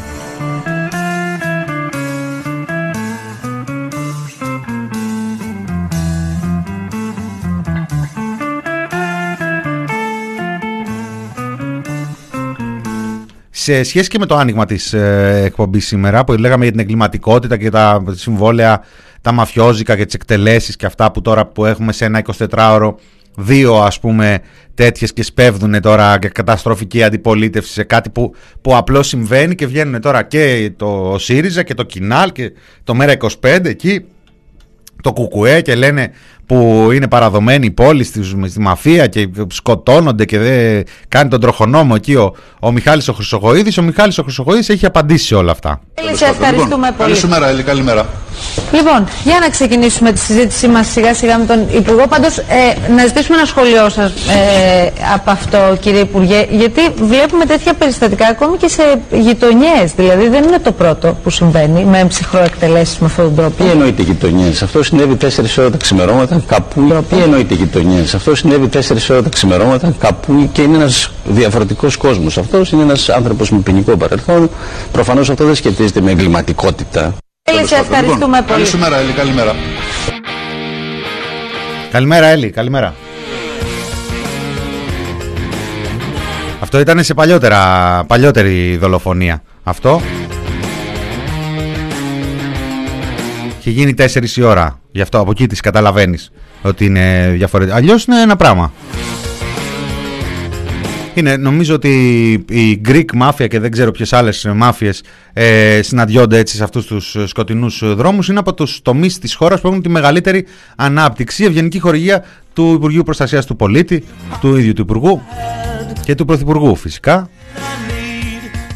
Σε σχέση και με το άνοιγμα της ε, εκπομπής σήμερα που λέγαμε για την εγκληματικότητα και τα συμβόλαια τα μαφιόζικα και τις εκτελέσεις και αυτά που τώρα που έχουμε σε ένα 24ωρο δύο ας πούμε τέτοιες και σπέβδουν τώρα και καταστροφική αντιπολίτευση σε κάτι που, που απλώς συμβαίνει και βγαίνουν τώρα και το ΣΥΡΙΖΑ και το ΚΙΝΑΛ και το ΜΕΡΑ25 εκεί το Κουκουέ και λένε που είναι παραδομένη η πόλη στη, στη μαφία και σκοτώνονται και δεν κάνει τον τροχονόμο εκεί ο, ο Μιχάλης ο Χρυσογοίδης. Ο Μιχάλης ο Χρυσογοίδης έχει απαντήσει σε όλα αυτά. Σε ευχαριστούμε λοιπόν, πολύ. Καλημέρα, Έλλη, καλημέρα. Λοιπόν, για να ξεκινήσουμε τη συζήτησή μας σιγά σιγά με τον Υπουργό. Πάντως, ε, να ζητήσουμε ένα σχολείο σας ε, από αυτό, κύριε Υπουργέ, γιατί βλέπουμε τέτοια περιστατικά ακόμη και σε γειτονιές. Δηλαδή, δεν είναι το πρώτο που συμβαίνει με ψυχρό-εκτελέσεις με αυτόν τον τρόπο. Τι εννοείται γειτονιές; Αυτό συνέβη 4 ώρα τα ξημερώματα καπού. Τι εννοείται γειτονιές; Αυτό συνέβη 4 ώρα τα ξημερώματα καπού και είναι ένας διαφορετικός κόσμος. Αυτός είναι ένας άνθρωπος με ποινικό παρελθόν. Προφανώς αυτό δεν σχετίζεται με εγκληματικότητα. Έλλη, σε ευχαριστούμε λοιπόν, πολύ. Καλημέρα, Έλλη, καλημέρα. Καλημέρα, Έλλη, καλημέρα. Αυτό ήταν σε παλιότερα, παλιότερη δολοφονία. Αυτό. Είχε γίνει 4 η ώρα. Γι' αυτό από εκεί τη καταλαβαίνεις ότι είναι διαφορετικό. Αλλιώς είναι ένα πράγμα. Είναι, νομίζω ότι η Greek Mafia και δεν ξέρω ποιες άλλες μάφιες ε, συναντιόνται έτσι σε αυτούς τους σκοτεινούς δρόμους. Είναι από τους τομείς της χώρας που έχουν τη μεγαλύτερη ανάπτυξη. Η ευγενική χορηγία του Υπουργείου Προστασίας του Πολίτη, του ίδιου του Υπουργού και του Πρωθυπουργού φυσικά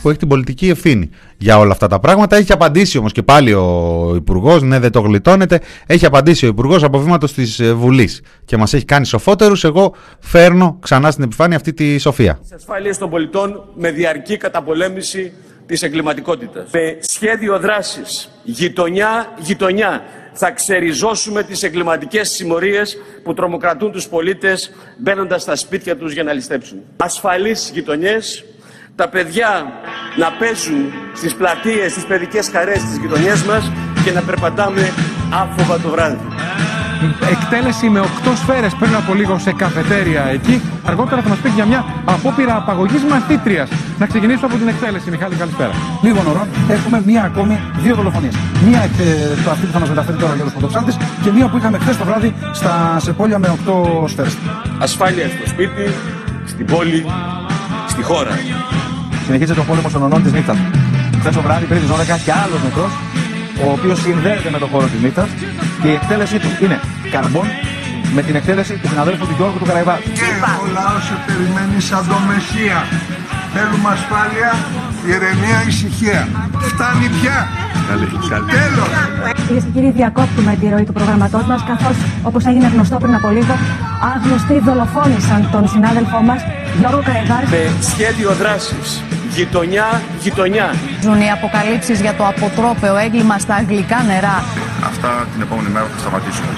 που έχει την πολιτική ευθύνη για όλα αυτά τα πράγματα. Έχει απαντήσει όμως και πάλι ο Υπουργός, ναι, δεν το γλιτώνεται. Έχει απαντήσει ο Υπουργός από βήματος της ε, Βουλής και μας έχει κάνει σοφότερους. Εγώ φέρνω ξανά στην επιφάνεια αυτή τη σοφία. Τη ασφάλεια των πολιτών με διαρκή καταπολέμηση της εγκληματικότητας. Με σχέδιο δράσης γειτονιά-γειτονιά θα ξεριζώσουμε τις εγκληματικές συμμορίες που τρομοκρατούν τους πολίτες μπαίνοντας στα σπίτια τους για να ληστέψουν. Ασφαλείς γειτονιές τα παιδιά να παίζουν στις πλατείες, στις παιδικές χαρές της γειτονιές μας και να περπατάμε άφοβα το βράδυ. Εκτέλεση με 8 σφαίρες πριν από λίγο σε καφετέρια εκεί. Αργότερα θα μας πει για μια απόπειρα απαγωγής μαθήτριας. Να ξεκινήσουμε από την εκτέλεση. Μιχάλη, καλησπέρα. Λίγο νωρό έχουμε μία ακόμη, δύο δολοφονίες. Μία ε, το αυτή που θα μας μεταφέρει τώρα για τους Ποντοξάντες και μία που είχαμε χθες το βράδυ στα Σεπόλια με 8 σφαίρες. Ασφάλεια στο σπίτι, στην πόλη, στη χώρα. Συνεχίζεται ο πόλεμο των ονών της νύχτα. Χθες το βράδυ πριν τις 12 και άλλος νεκρός, ο οποίος συνδέεται με το χώρο της νύχτα και η εκτέλεσή του είναι καρμπών με την εκτέλεση του συναδέλφου του Γιώργου του Καραϊβά. Ο λαός σε περιμένει σαν το Μεσσία. Θέλουμε ασφάλεια, ηρεμία, ησυχία. Φτάνει πια. Τέλος. Κυρίες και κύριοι, διακόπτουμε τη ροή του προγραμματός μας, καθώς όπως έγινε γνωστό πριν από λίγο, άγνωστοι δολοφόνησαν τον συνάδελφό μας, Γιώργο Καραϊβάρη. Με σχέδιο δράσης γειτονιά, γειτονιά. Ζουν οι αποκαλύψεις για το αποτρόπαιο έγκλημα στα αγγλικά νερά. Αυτά την επόμενη μέρα θα σταματήσουμε.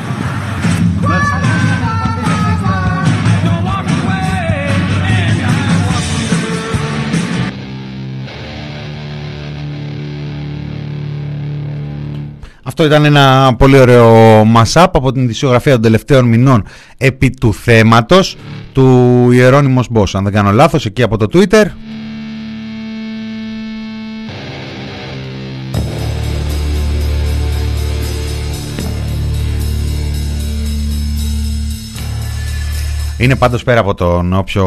Αυτό ήταν ένα πολύ ωραίο μασάπ από την ειδησιογραφία των τελευταίων μηνών επί του θέματος του Ιερώνυμος Μπός. Αν δεν κάνω λάθος, εκεί από το Twitter. Είναι πάντως πέρα από τον όποιο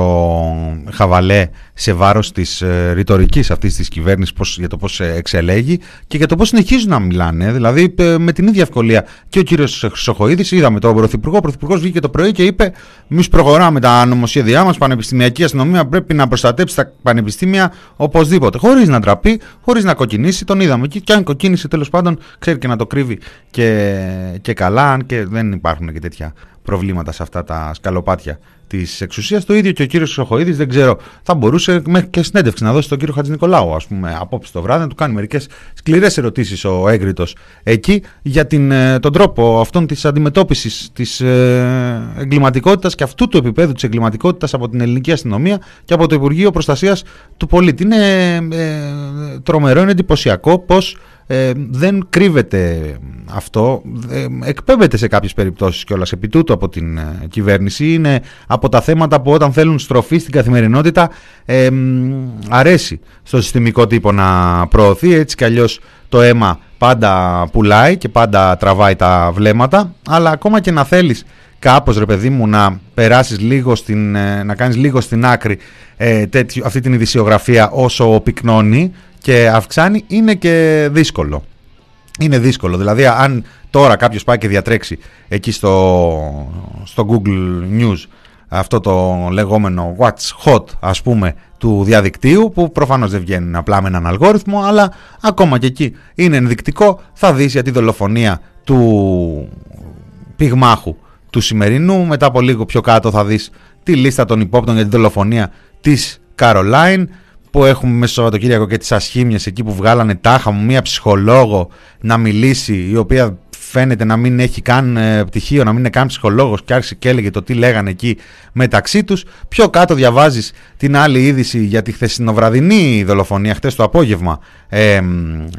χαβαλέ σε βάρος της ε, ρητορικής αυτής της κυβέρνησης πώς, για το πώς ε, εξελέγει και για το πώς συνεχίζουν να μιλάνε. Δηλαδή ε, με την ίδια ευκολία και ο κύριος Χρυσοχοίδης είδαμε τον Πρωθυπουργό. Ο Πρωθυπουργός βγήκε το πρωί και είπε εμείς προχωράμε τα νομοσχέδιά μας, πανεπιστημιακή αστυνομία πρέπει να προστατέψει τα πανεπιστήμια οπωσδήποτε. Χωρίς να ντραπεί, χωρίς να κοκκινήσει, τον είδαμε εκεί και αν κοκκίνησε τέλος πάντων ξέρει και να το κρύβει και, και καλά αν και δεν υπάρχουν και τέτοια προβλήματα σε αυτά τα σκαλοπάτια της εξουσίας. Το ίδιο και ο κύριος Σοχοίδης, δεν ξέρω, θα μπορούσε μέχρι και συνέντευξη να δώσει στον κύριο Χατζη Νικολάου, ας πούμε, απόψε το βράδυ, να του κάνει μερικές σκληρές ερωτήσεις ο έγκριτος εκεί για την, ε, τον τρόπο αυτών της αντιμετώπισης της ε, εγκληματικότητας και αυτού του επίπεδου της εγκληματικότητας από την ελληνική αστυνομία και από το Υπουργείο Προστασίας του Πολίτη. Είναι ε, τρομερό, είναι εντυπωσιακό πώς ε, δεν κρύβεται αυτό, ε, εκπέμπεται σε κάποιες περιπτώσεις κιόλας επί τούτου από την ε, κυβέρνηση. Είναι από τα θέματα που όταν θέλουν στροφή στην καθημερινότητα ε, αρέσει στο συστημικό τύπο να προωθεί. Έτσι κι αλλιώς το αίμα πάντα πουλάει και πάντα τραβάει τα βλέμματα, αλλά ακόμα και να θέλεις κάπως ρε παιδί μου να περάσεις λίγο στην, να κάνεις λίγο στην άκρη ε, αυτή την ειδησιογραφία όσο πυκνώνει και αυξάνει είναι και δύσκολο. Είναι δύσκολο. Δηλαδή, αν τώρα κάποιος πάει και διατρέξει εκεί στο, στο Google News αυτό το λεγόμενο What's Hot ας πούμε του διαδικτύου που προφανώς δεν βγαίνει απλά με έναν αλγόριθμο αλλά ακόμα και εκεί είναι ενδεικτικό θα δεις για τη δολοφονία του πυγμάχου του σημερινού. Μετά από λίγο πιο κάτω θα δεις τη λίστα των υπόπτων για τη δολοφονία της Καρολάιν που έχουμε μέσα στο Σαββατοκύριακο και τις ασχήμιες εκεί που βγάλανε τάχα μου μία ψυχολόγο να μιλήσει η οποία φαίνεται να μην έχει καν ε, πτυχίο, να μην είναι καν ψυχολόγος και άρχισε και έλεγε το τι λέγανε εκεί μεταξύ τους. Πιο κάτω διαβάζεις την άλλη είδηση για τη χθεσινοβραδινή δολοφονία χτες το απόγευμα ε,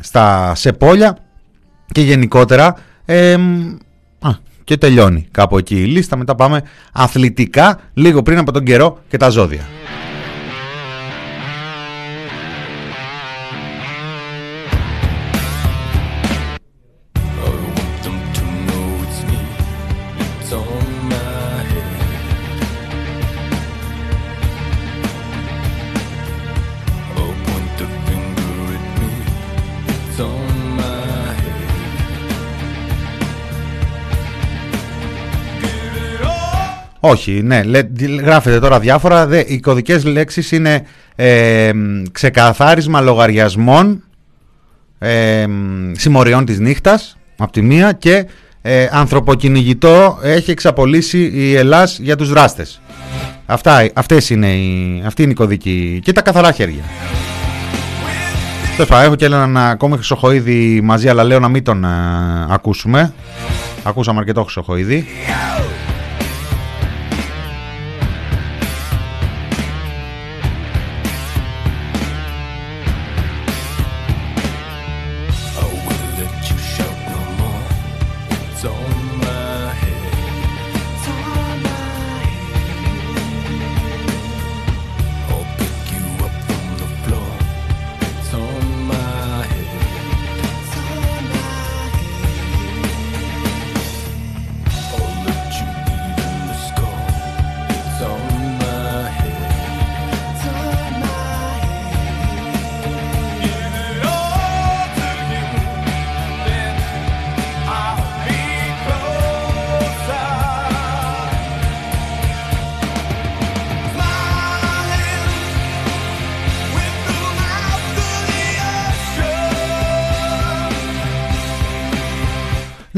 στα Σεπόλια και γενικότερα ε, α, και τελειώνει κάπου εκεί η λίστα. Μετά πάμε αθλητικά λίγο πριν από τον καιρό και τα ζώδια. Όχι, ναι, γράφετε τώρα διάφορα. Δε, οι κωδικές λέξεις είναι ε, ξεκαθάρισμα λογαριασμών ε, συμμοριών της νύχτας από τη μία και ε, ανθρωποκυνηγητό έχει εξαπολύσει η Ελλάς για τους δράστες. Αυτά, αυτές είναι οι, αυτή είναι η κωδική και τα καθαρά χέρια. Τέλος έχω και έναν ακόμη χρυσοχοίδη μαζί, αλλά λέω να μην τον ε, ακούσουμε. Ακούσαμε αρκετό χρυσοχοίδη.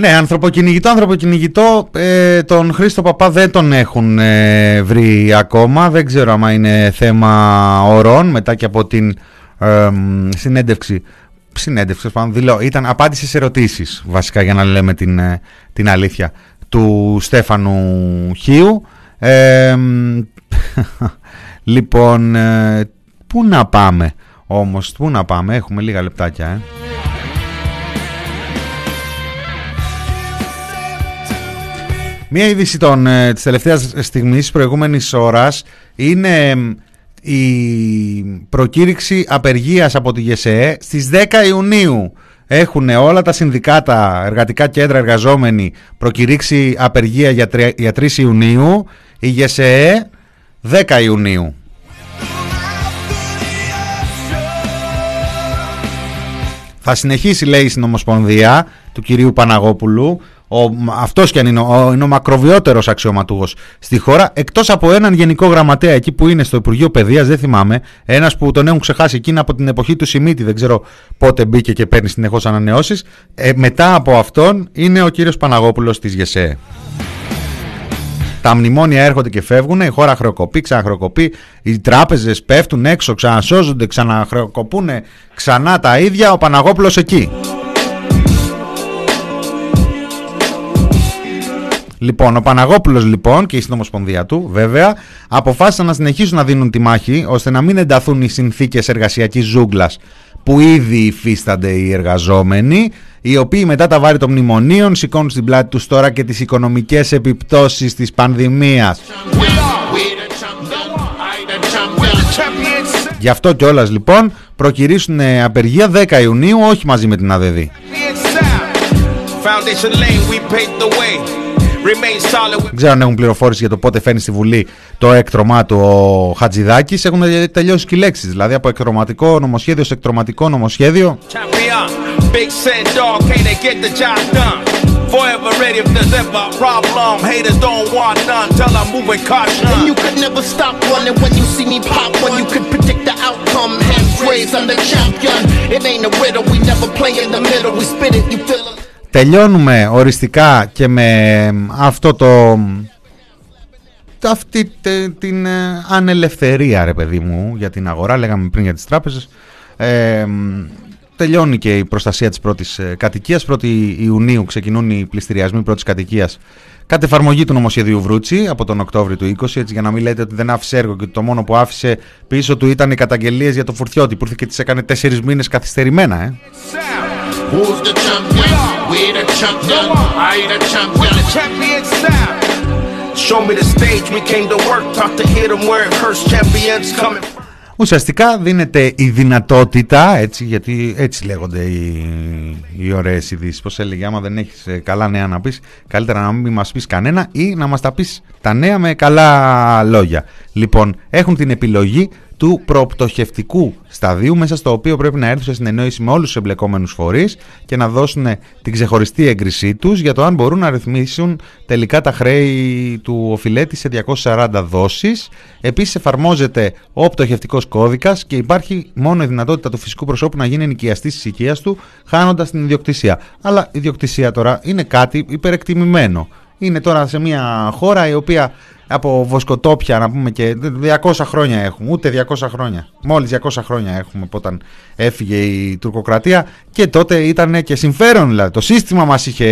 Ναι, ανθρωποκυνηγητό, ανθρωποκυνηγητό. Ε, τον Χρήστο Παπά δεν τον έχουν ε, βρει ακόμα. Δεν ξέρω άμα είναι θέμα ορών μετά και από την ε, συνέντευξη συνέντευξη, πάνω, δηλώ, ήταν απάντηση σε ερωτήσεις βασικά για να λέμε την, ε, την αλήθεια του Στέφανου Χίου ε, λοιπόν ε, πού να πάμε όμως πού να πάμε έχουμε λίγα λεπτάκια ε. Μία είδηση των, ε, της τελευταίας στιγμής προηγούμενης ώρας είναι η προκήρυξη απεργίας από τη ΓΕΣΕΕ στις 10 Ιουνίου. Έχουν όλα τα συνδικάτα, εργατικά κέντρα εργαζόμενοι προκηρύξει απεργία για 3 Ιουνίου. Η ΓΕΣΕΕ 10 Ιουνίου. Θα συνεχίσει λέει η συνομοσπονδία του κυρίου Παναγόπουλου ο, αυτός και αν είναι ο, είναι ο μακροβιότερος αξιωματούγος στη χώρα εκτός από έναν γενικό γραμματέα εκεί που είναι στο Υπουργείο Παιδείας δεν θυμάμαι ένας που τον έχουν ξεχάσει εκείνα από την εποχή του Σιμίτη δεν ξέρω πότε μπήκε και παίρνει συνεχώς ανανεώσεις ε, μετά από αυτόν είναι ο κύριος Παναγόπουλος της ΓΕΣΕ τα μνημόνια έρχονται και φεύγουν, η χώρα χρεοκοπεί, ξαναχρεοκοπεί, οι τράπεζες πέφτουν έξω, ξανασώζονται, ξαναχρεοκοπούν ξανά τα ίδια, ο Παναγόπουλος εκεί. Λοιπόν, ο Παναγόπουλος λοιπόν και η συνομοσπονδία του, βέβαια, αποφάσισαν να συνεχίσουν να δίνουν τη μάχη ώστε να μην ενταθούν οι συνθήκες εργασιακής ζούγκλας που ήδη υφίστανται οι εργαζόμενοι, οι οποίοι μετά τα βάρη των μνημονίων σηκώνουν στην πλάτη τους τώρα και τις οικονομικές επιπτώσεις της πανδημίας. Γι' αυτό κιόλας λοιπόν προκυρήσουν απεργία 10 Ιουνίου, όχι μαζί με την ΑΔΔ. Δεν ξέρω αν έχουν πληροφόρηση για το πότε φέρνει στη Βουλή το έκτρωμά του ο Χατζηδάκης. Έχουν τελειώσει και οι λέξεις. Δηλαδή από εκτροματικό νομοσχέδιο σε εκτροματικό νομοσχέδιο. Forever ready if there's ever a problem. Haters don't want none till I'm moving caution. And you could never stop running when you see me pop. When you could predict the outcome. Hands raised, I'm the champion. It ain't a riddle, we never play in the middle. We spit it, you feel it. Τελειώνουμε οριστικά και με αυτό το αυτή την ε, ανελευθερία ρε παιδί μου για την αγορά, λέγαμε πριν για τις τράπεζες ε, τελειώνει και η προστασία της πρώτης ε, κατοικίας 1η Ιουνίου ξεκινούν οι πληστηριασμοί πρώτης κατοικίας κατ' εφαρμογή του νομοσχεδίου Βρούτσι από τον Οκτώβριο του 20 έτσι για να μην λέτε ότι δεν άφησε έργο και το μόνο που άφησε πίσω του ήταν οι καταγγελίες για το Φουρτιώτη που ήρθε και τις έκανε τέσσερις μήνες καθυστερημένα ε. Who's the champion? We the champion. I the champion. The champion sound. Show me the stage. We came to work. Talk to hit them where it hurts. Champions coming. Ουσιαστικά δίνεται η δυνατότητα, έτσι, γιατί έτσι λέγονται οι, οι ωραίες ειδήσεις, πώς έλεγε, άμα δεν έχεις ε, καλά νέα να πεις, καλύτερα να μην μας πεις κανένα ή να μας τα πεις τα νέα με καλά λόγια. Λοιπόν, έχουν την επιλογή του προπτωχευτικού σταδίου μέσα στο οποίο πρέπει να έρθουν σε συνεννόηση με όλους τους εμπλεκόμενους φορείς και να δώσουν την ξεχωριστή έγκρισή τους για το αν μπορούν να ρυθμίσουν τελικά τα χρέη του οφειλέτη σε 240 δόσεις. Επίσης εφαρμόζεται ο πτωχευτικός κώδικας και υπάρχει μόνο η δυνατότητα του φυσικού προσώπου να γίνει ενοικιαστής της οικίας του χάνοντας την ιδιοκτησία. Αλλά η ιδιοκτησία τώρα είναι κάτι υπερεκτιμημένο. Είναι τώρα σε μια χώρα η οποία από βοσκοτόπια να πούμε και 200 χρόνια έχουμε, ούτε 200 χρόνια. Μόλις 200 χρόνια έχουμε από όταν έφυγε η τουρκοκρατία και τότε ήταν και συμφέρον δηλαδή. Το σύστημα μας είχε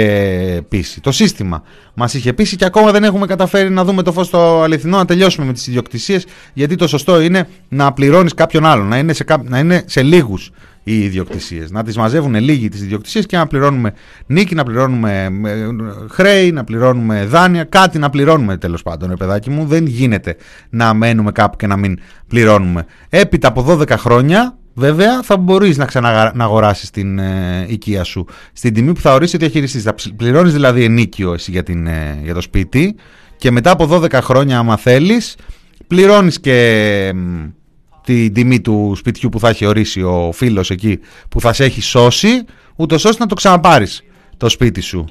πείσει. Το σύστημα μας είχε πείσει και ακόμα δεν έχουμε καταφέρει να δούμε το φως στο αληθινό, να τελειώσουμε με τις ιδιοκτησίες γιατί το σωστό είναι να πληρώνεις κάποιον άλλον, να είναι σε, να είναι σε λίγους οι ιδιοκτησίες. Να τις μαζεύουν λίγοι τις ιδιοκτησίες και να πληρώνουμε νίκη, να πληρώνουμε ε, χρέη, να πληρώνουμε δάνεια, κάτι να πληρώνουμε τέλος πάντων, ρε παιδάκι μου. Δεν γίνεται να μένουμε κάπου και να μην πληρώνουμε. Έπειτα από 12 χρόνια, βέβαια, θα μπορείς να ξαναγοράσεις την ε, οικία σου στην τιμή που θα ορίσεις ο διαχειριστή. Θα πληρώνεις δηλαδή ενίκιο εσύ για, την, ε, για το σπίτι και μετά από 12 χρόνια, άμα θέλεις, πληρώνεις και την τιμή του σπιτιού που θα έχει ορίσει ο φίλος εκεί που θα σε έχει σώσει ούτως ώστε να το ξαναπάρεις το σπίτι σου.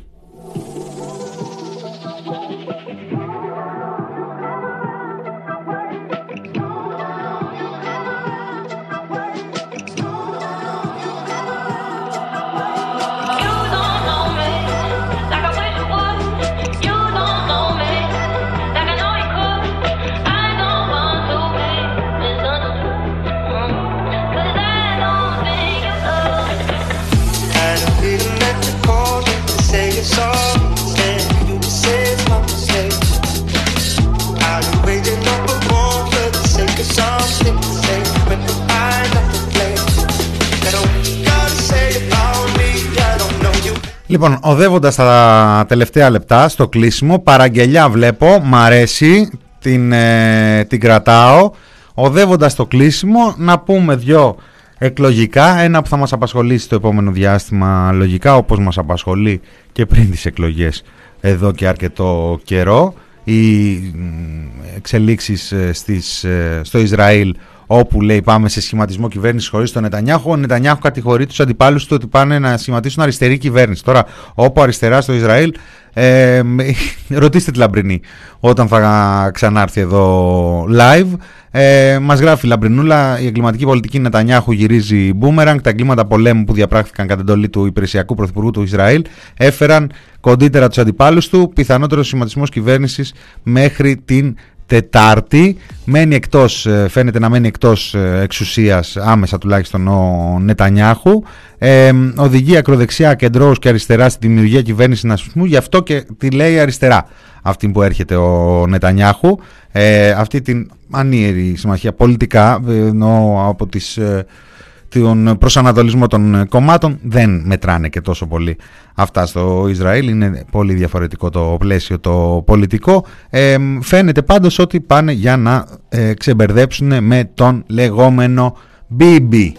Λοιπόν, οδεύοντας τα τελευταία λεπτά στο κλείσιμο, παραγγελιά βλέπω, μ' αρέσει, την, ε, την κρατάω. Οδεύοντας το κλείσιμο, να πούμε δυο εκλογικά. Ένα που θα μας απασχολήσει το επόμενο διάστημα λογικά, όπως μας απασχολεί και πριν τις εκλογές εδώ και αρκετό καιρό. Οι εξελίξεις ε, στις, ε, στο Ισραήλ όπου λέει πάμε σε σχηματισμό κυβέρνησης χωρίς τον Νετανιάχου. Ο Νετανιάχου κατηγορεί τους αντιπάλους του ότι πάνε να σχηματίσουν αριστερή κυβέρνηση. Τώρα, όπου αριστερά στο Ισραήλ, ε, ρωτήστε τη Λαμπρινή όταν θα ξανάρθει εδώ live. Ε, Μας γράφει η Λαμπρινούλα, η εγκληματική πολιτική Νετανιάχου γυρίζει μπούμεραγκ. Τα εγκλήματα πολέμου που διαπράχθηκαν κατά εντολή του υπηρεσιακού πρωθυπουργού του Ισραήλ έφεραν κοντύτερα τους αντιπάλους του. Πιθανότερος σχηματισμός κυβέρνησης μέχρι την Τετάρτη. Μένει εκτός, ε, φαίνεται να μένει εκτός ε, εξουσίας άμεσα τουλάχιστον ο Νετανιάχου. Ε, οδηγεί ακροδεξιά, κεντρώους και αριστερά στη δημιουργία κυβέρνησης νασισμού. Γι' αυτό και τη λέει αριστερά αυτή που έρχεται ο Νετανιάχου. Ε, αυτή την ανίερη συμμαχία πολιτικά ενώ από τις τον προσανατολισμό των κομμάτων. Δεν μετράνε και τόσο πολύ αυτά στο Ισραήλ. Είναι πολύ διαφορετικό το πλαίσιο το πολιτικό. Ε, φαίνεται πάντως ότι πάνε για να ε, ξεμπερδέψουν με τον λεγόμενο BB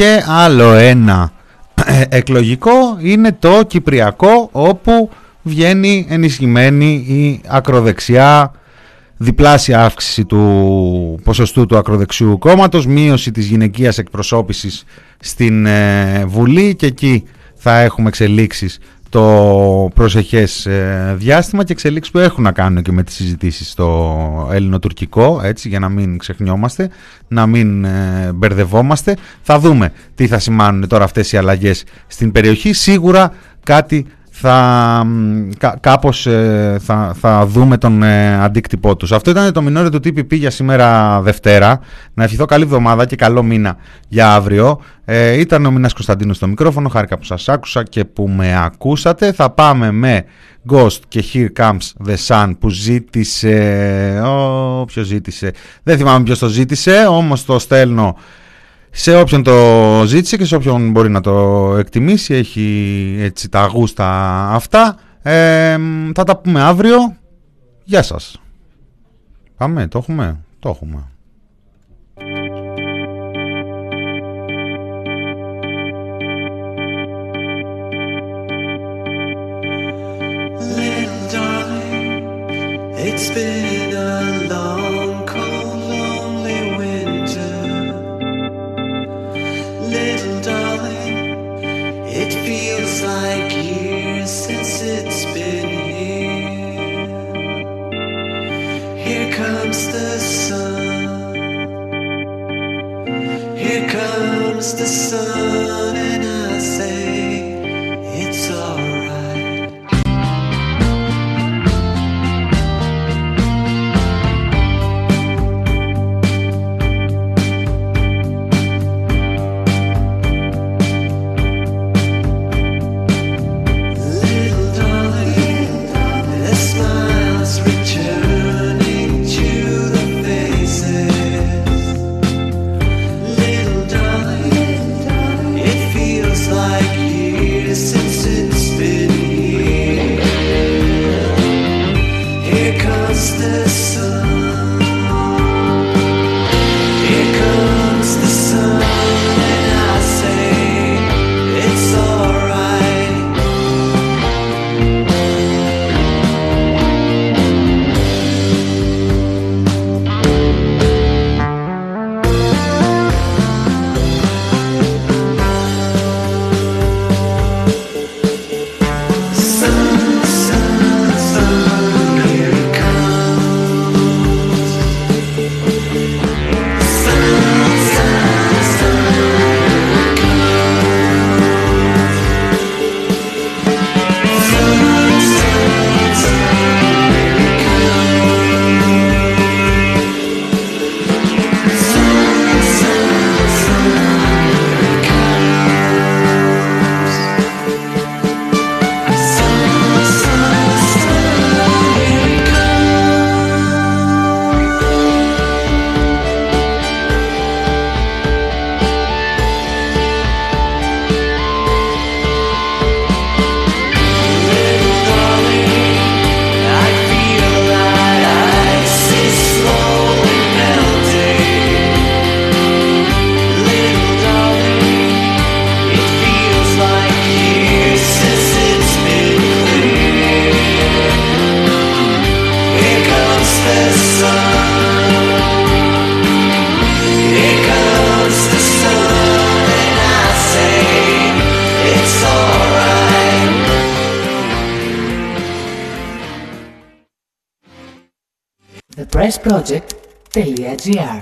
και άλλο ένα ε, εκλογικό είναι το Κυπριακό όπου βγαίνει ενισχυμένη η ακροδεξιά διπλάσια αύξηση του ποσοστού του ακροδεξιού κόμματος, μείωση της γυναικείας εκπροσώπησης στην ε, Βουλή και εκεί θα έχουμε εξελίξεις το προσεχές ε, διάστημα και εξελίξεις που έχουν να κάνουν και με τις συζητήσεις στο ελληνοτουρκικό έτσι για να μην ξεχνιόμαστε να μην ε, μπερδευόμαστε. Θα δούμε τι θα σημάνουν τώρα αυτές οι αλλαγές στην περιοχή. Σίγουρα κάτι θα, κάπως ε, θα, θα δούμε τον ε, αντίκτυπό τους. Αυτό ήταν το μινόριο του TPP για σήμερα Δευτέρα. Να ευχηθώ καλή εβδομάδα και καλό μήνα για αύριο. Ε, ήταν ο Μινάς Κωνσταντίνος στο μικρόφωνο. Χάρηκα που σας άκουσα και που με ακούσατε. Θα πάμε με Ghost και Here Comes the Sun που ζήτησε... Ο, ποιος ζήτησε; Δεν θυμάμαι ποιος το ζήτησε, όμως το στέλνω σε όποιον το ζήτησε και σε όποιον μπορεί να το εκτιμήσει έχει έτσι τα γούστα αυτά. Ε, θα τα πούμε αύριο. Γεια σας. Πάμε το έχουμε το έχουμε. It's been comes the sun, project.gr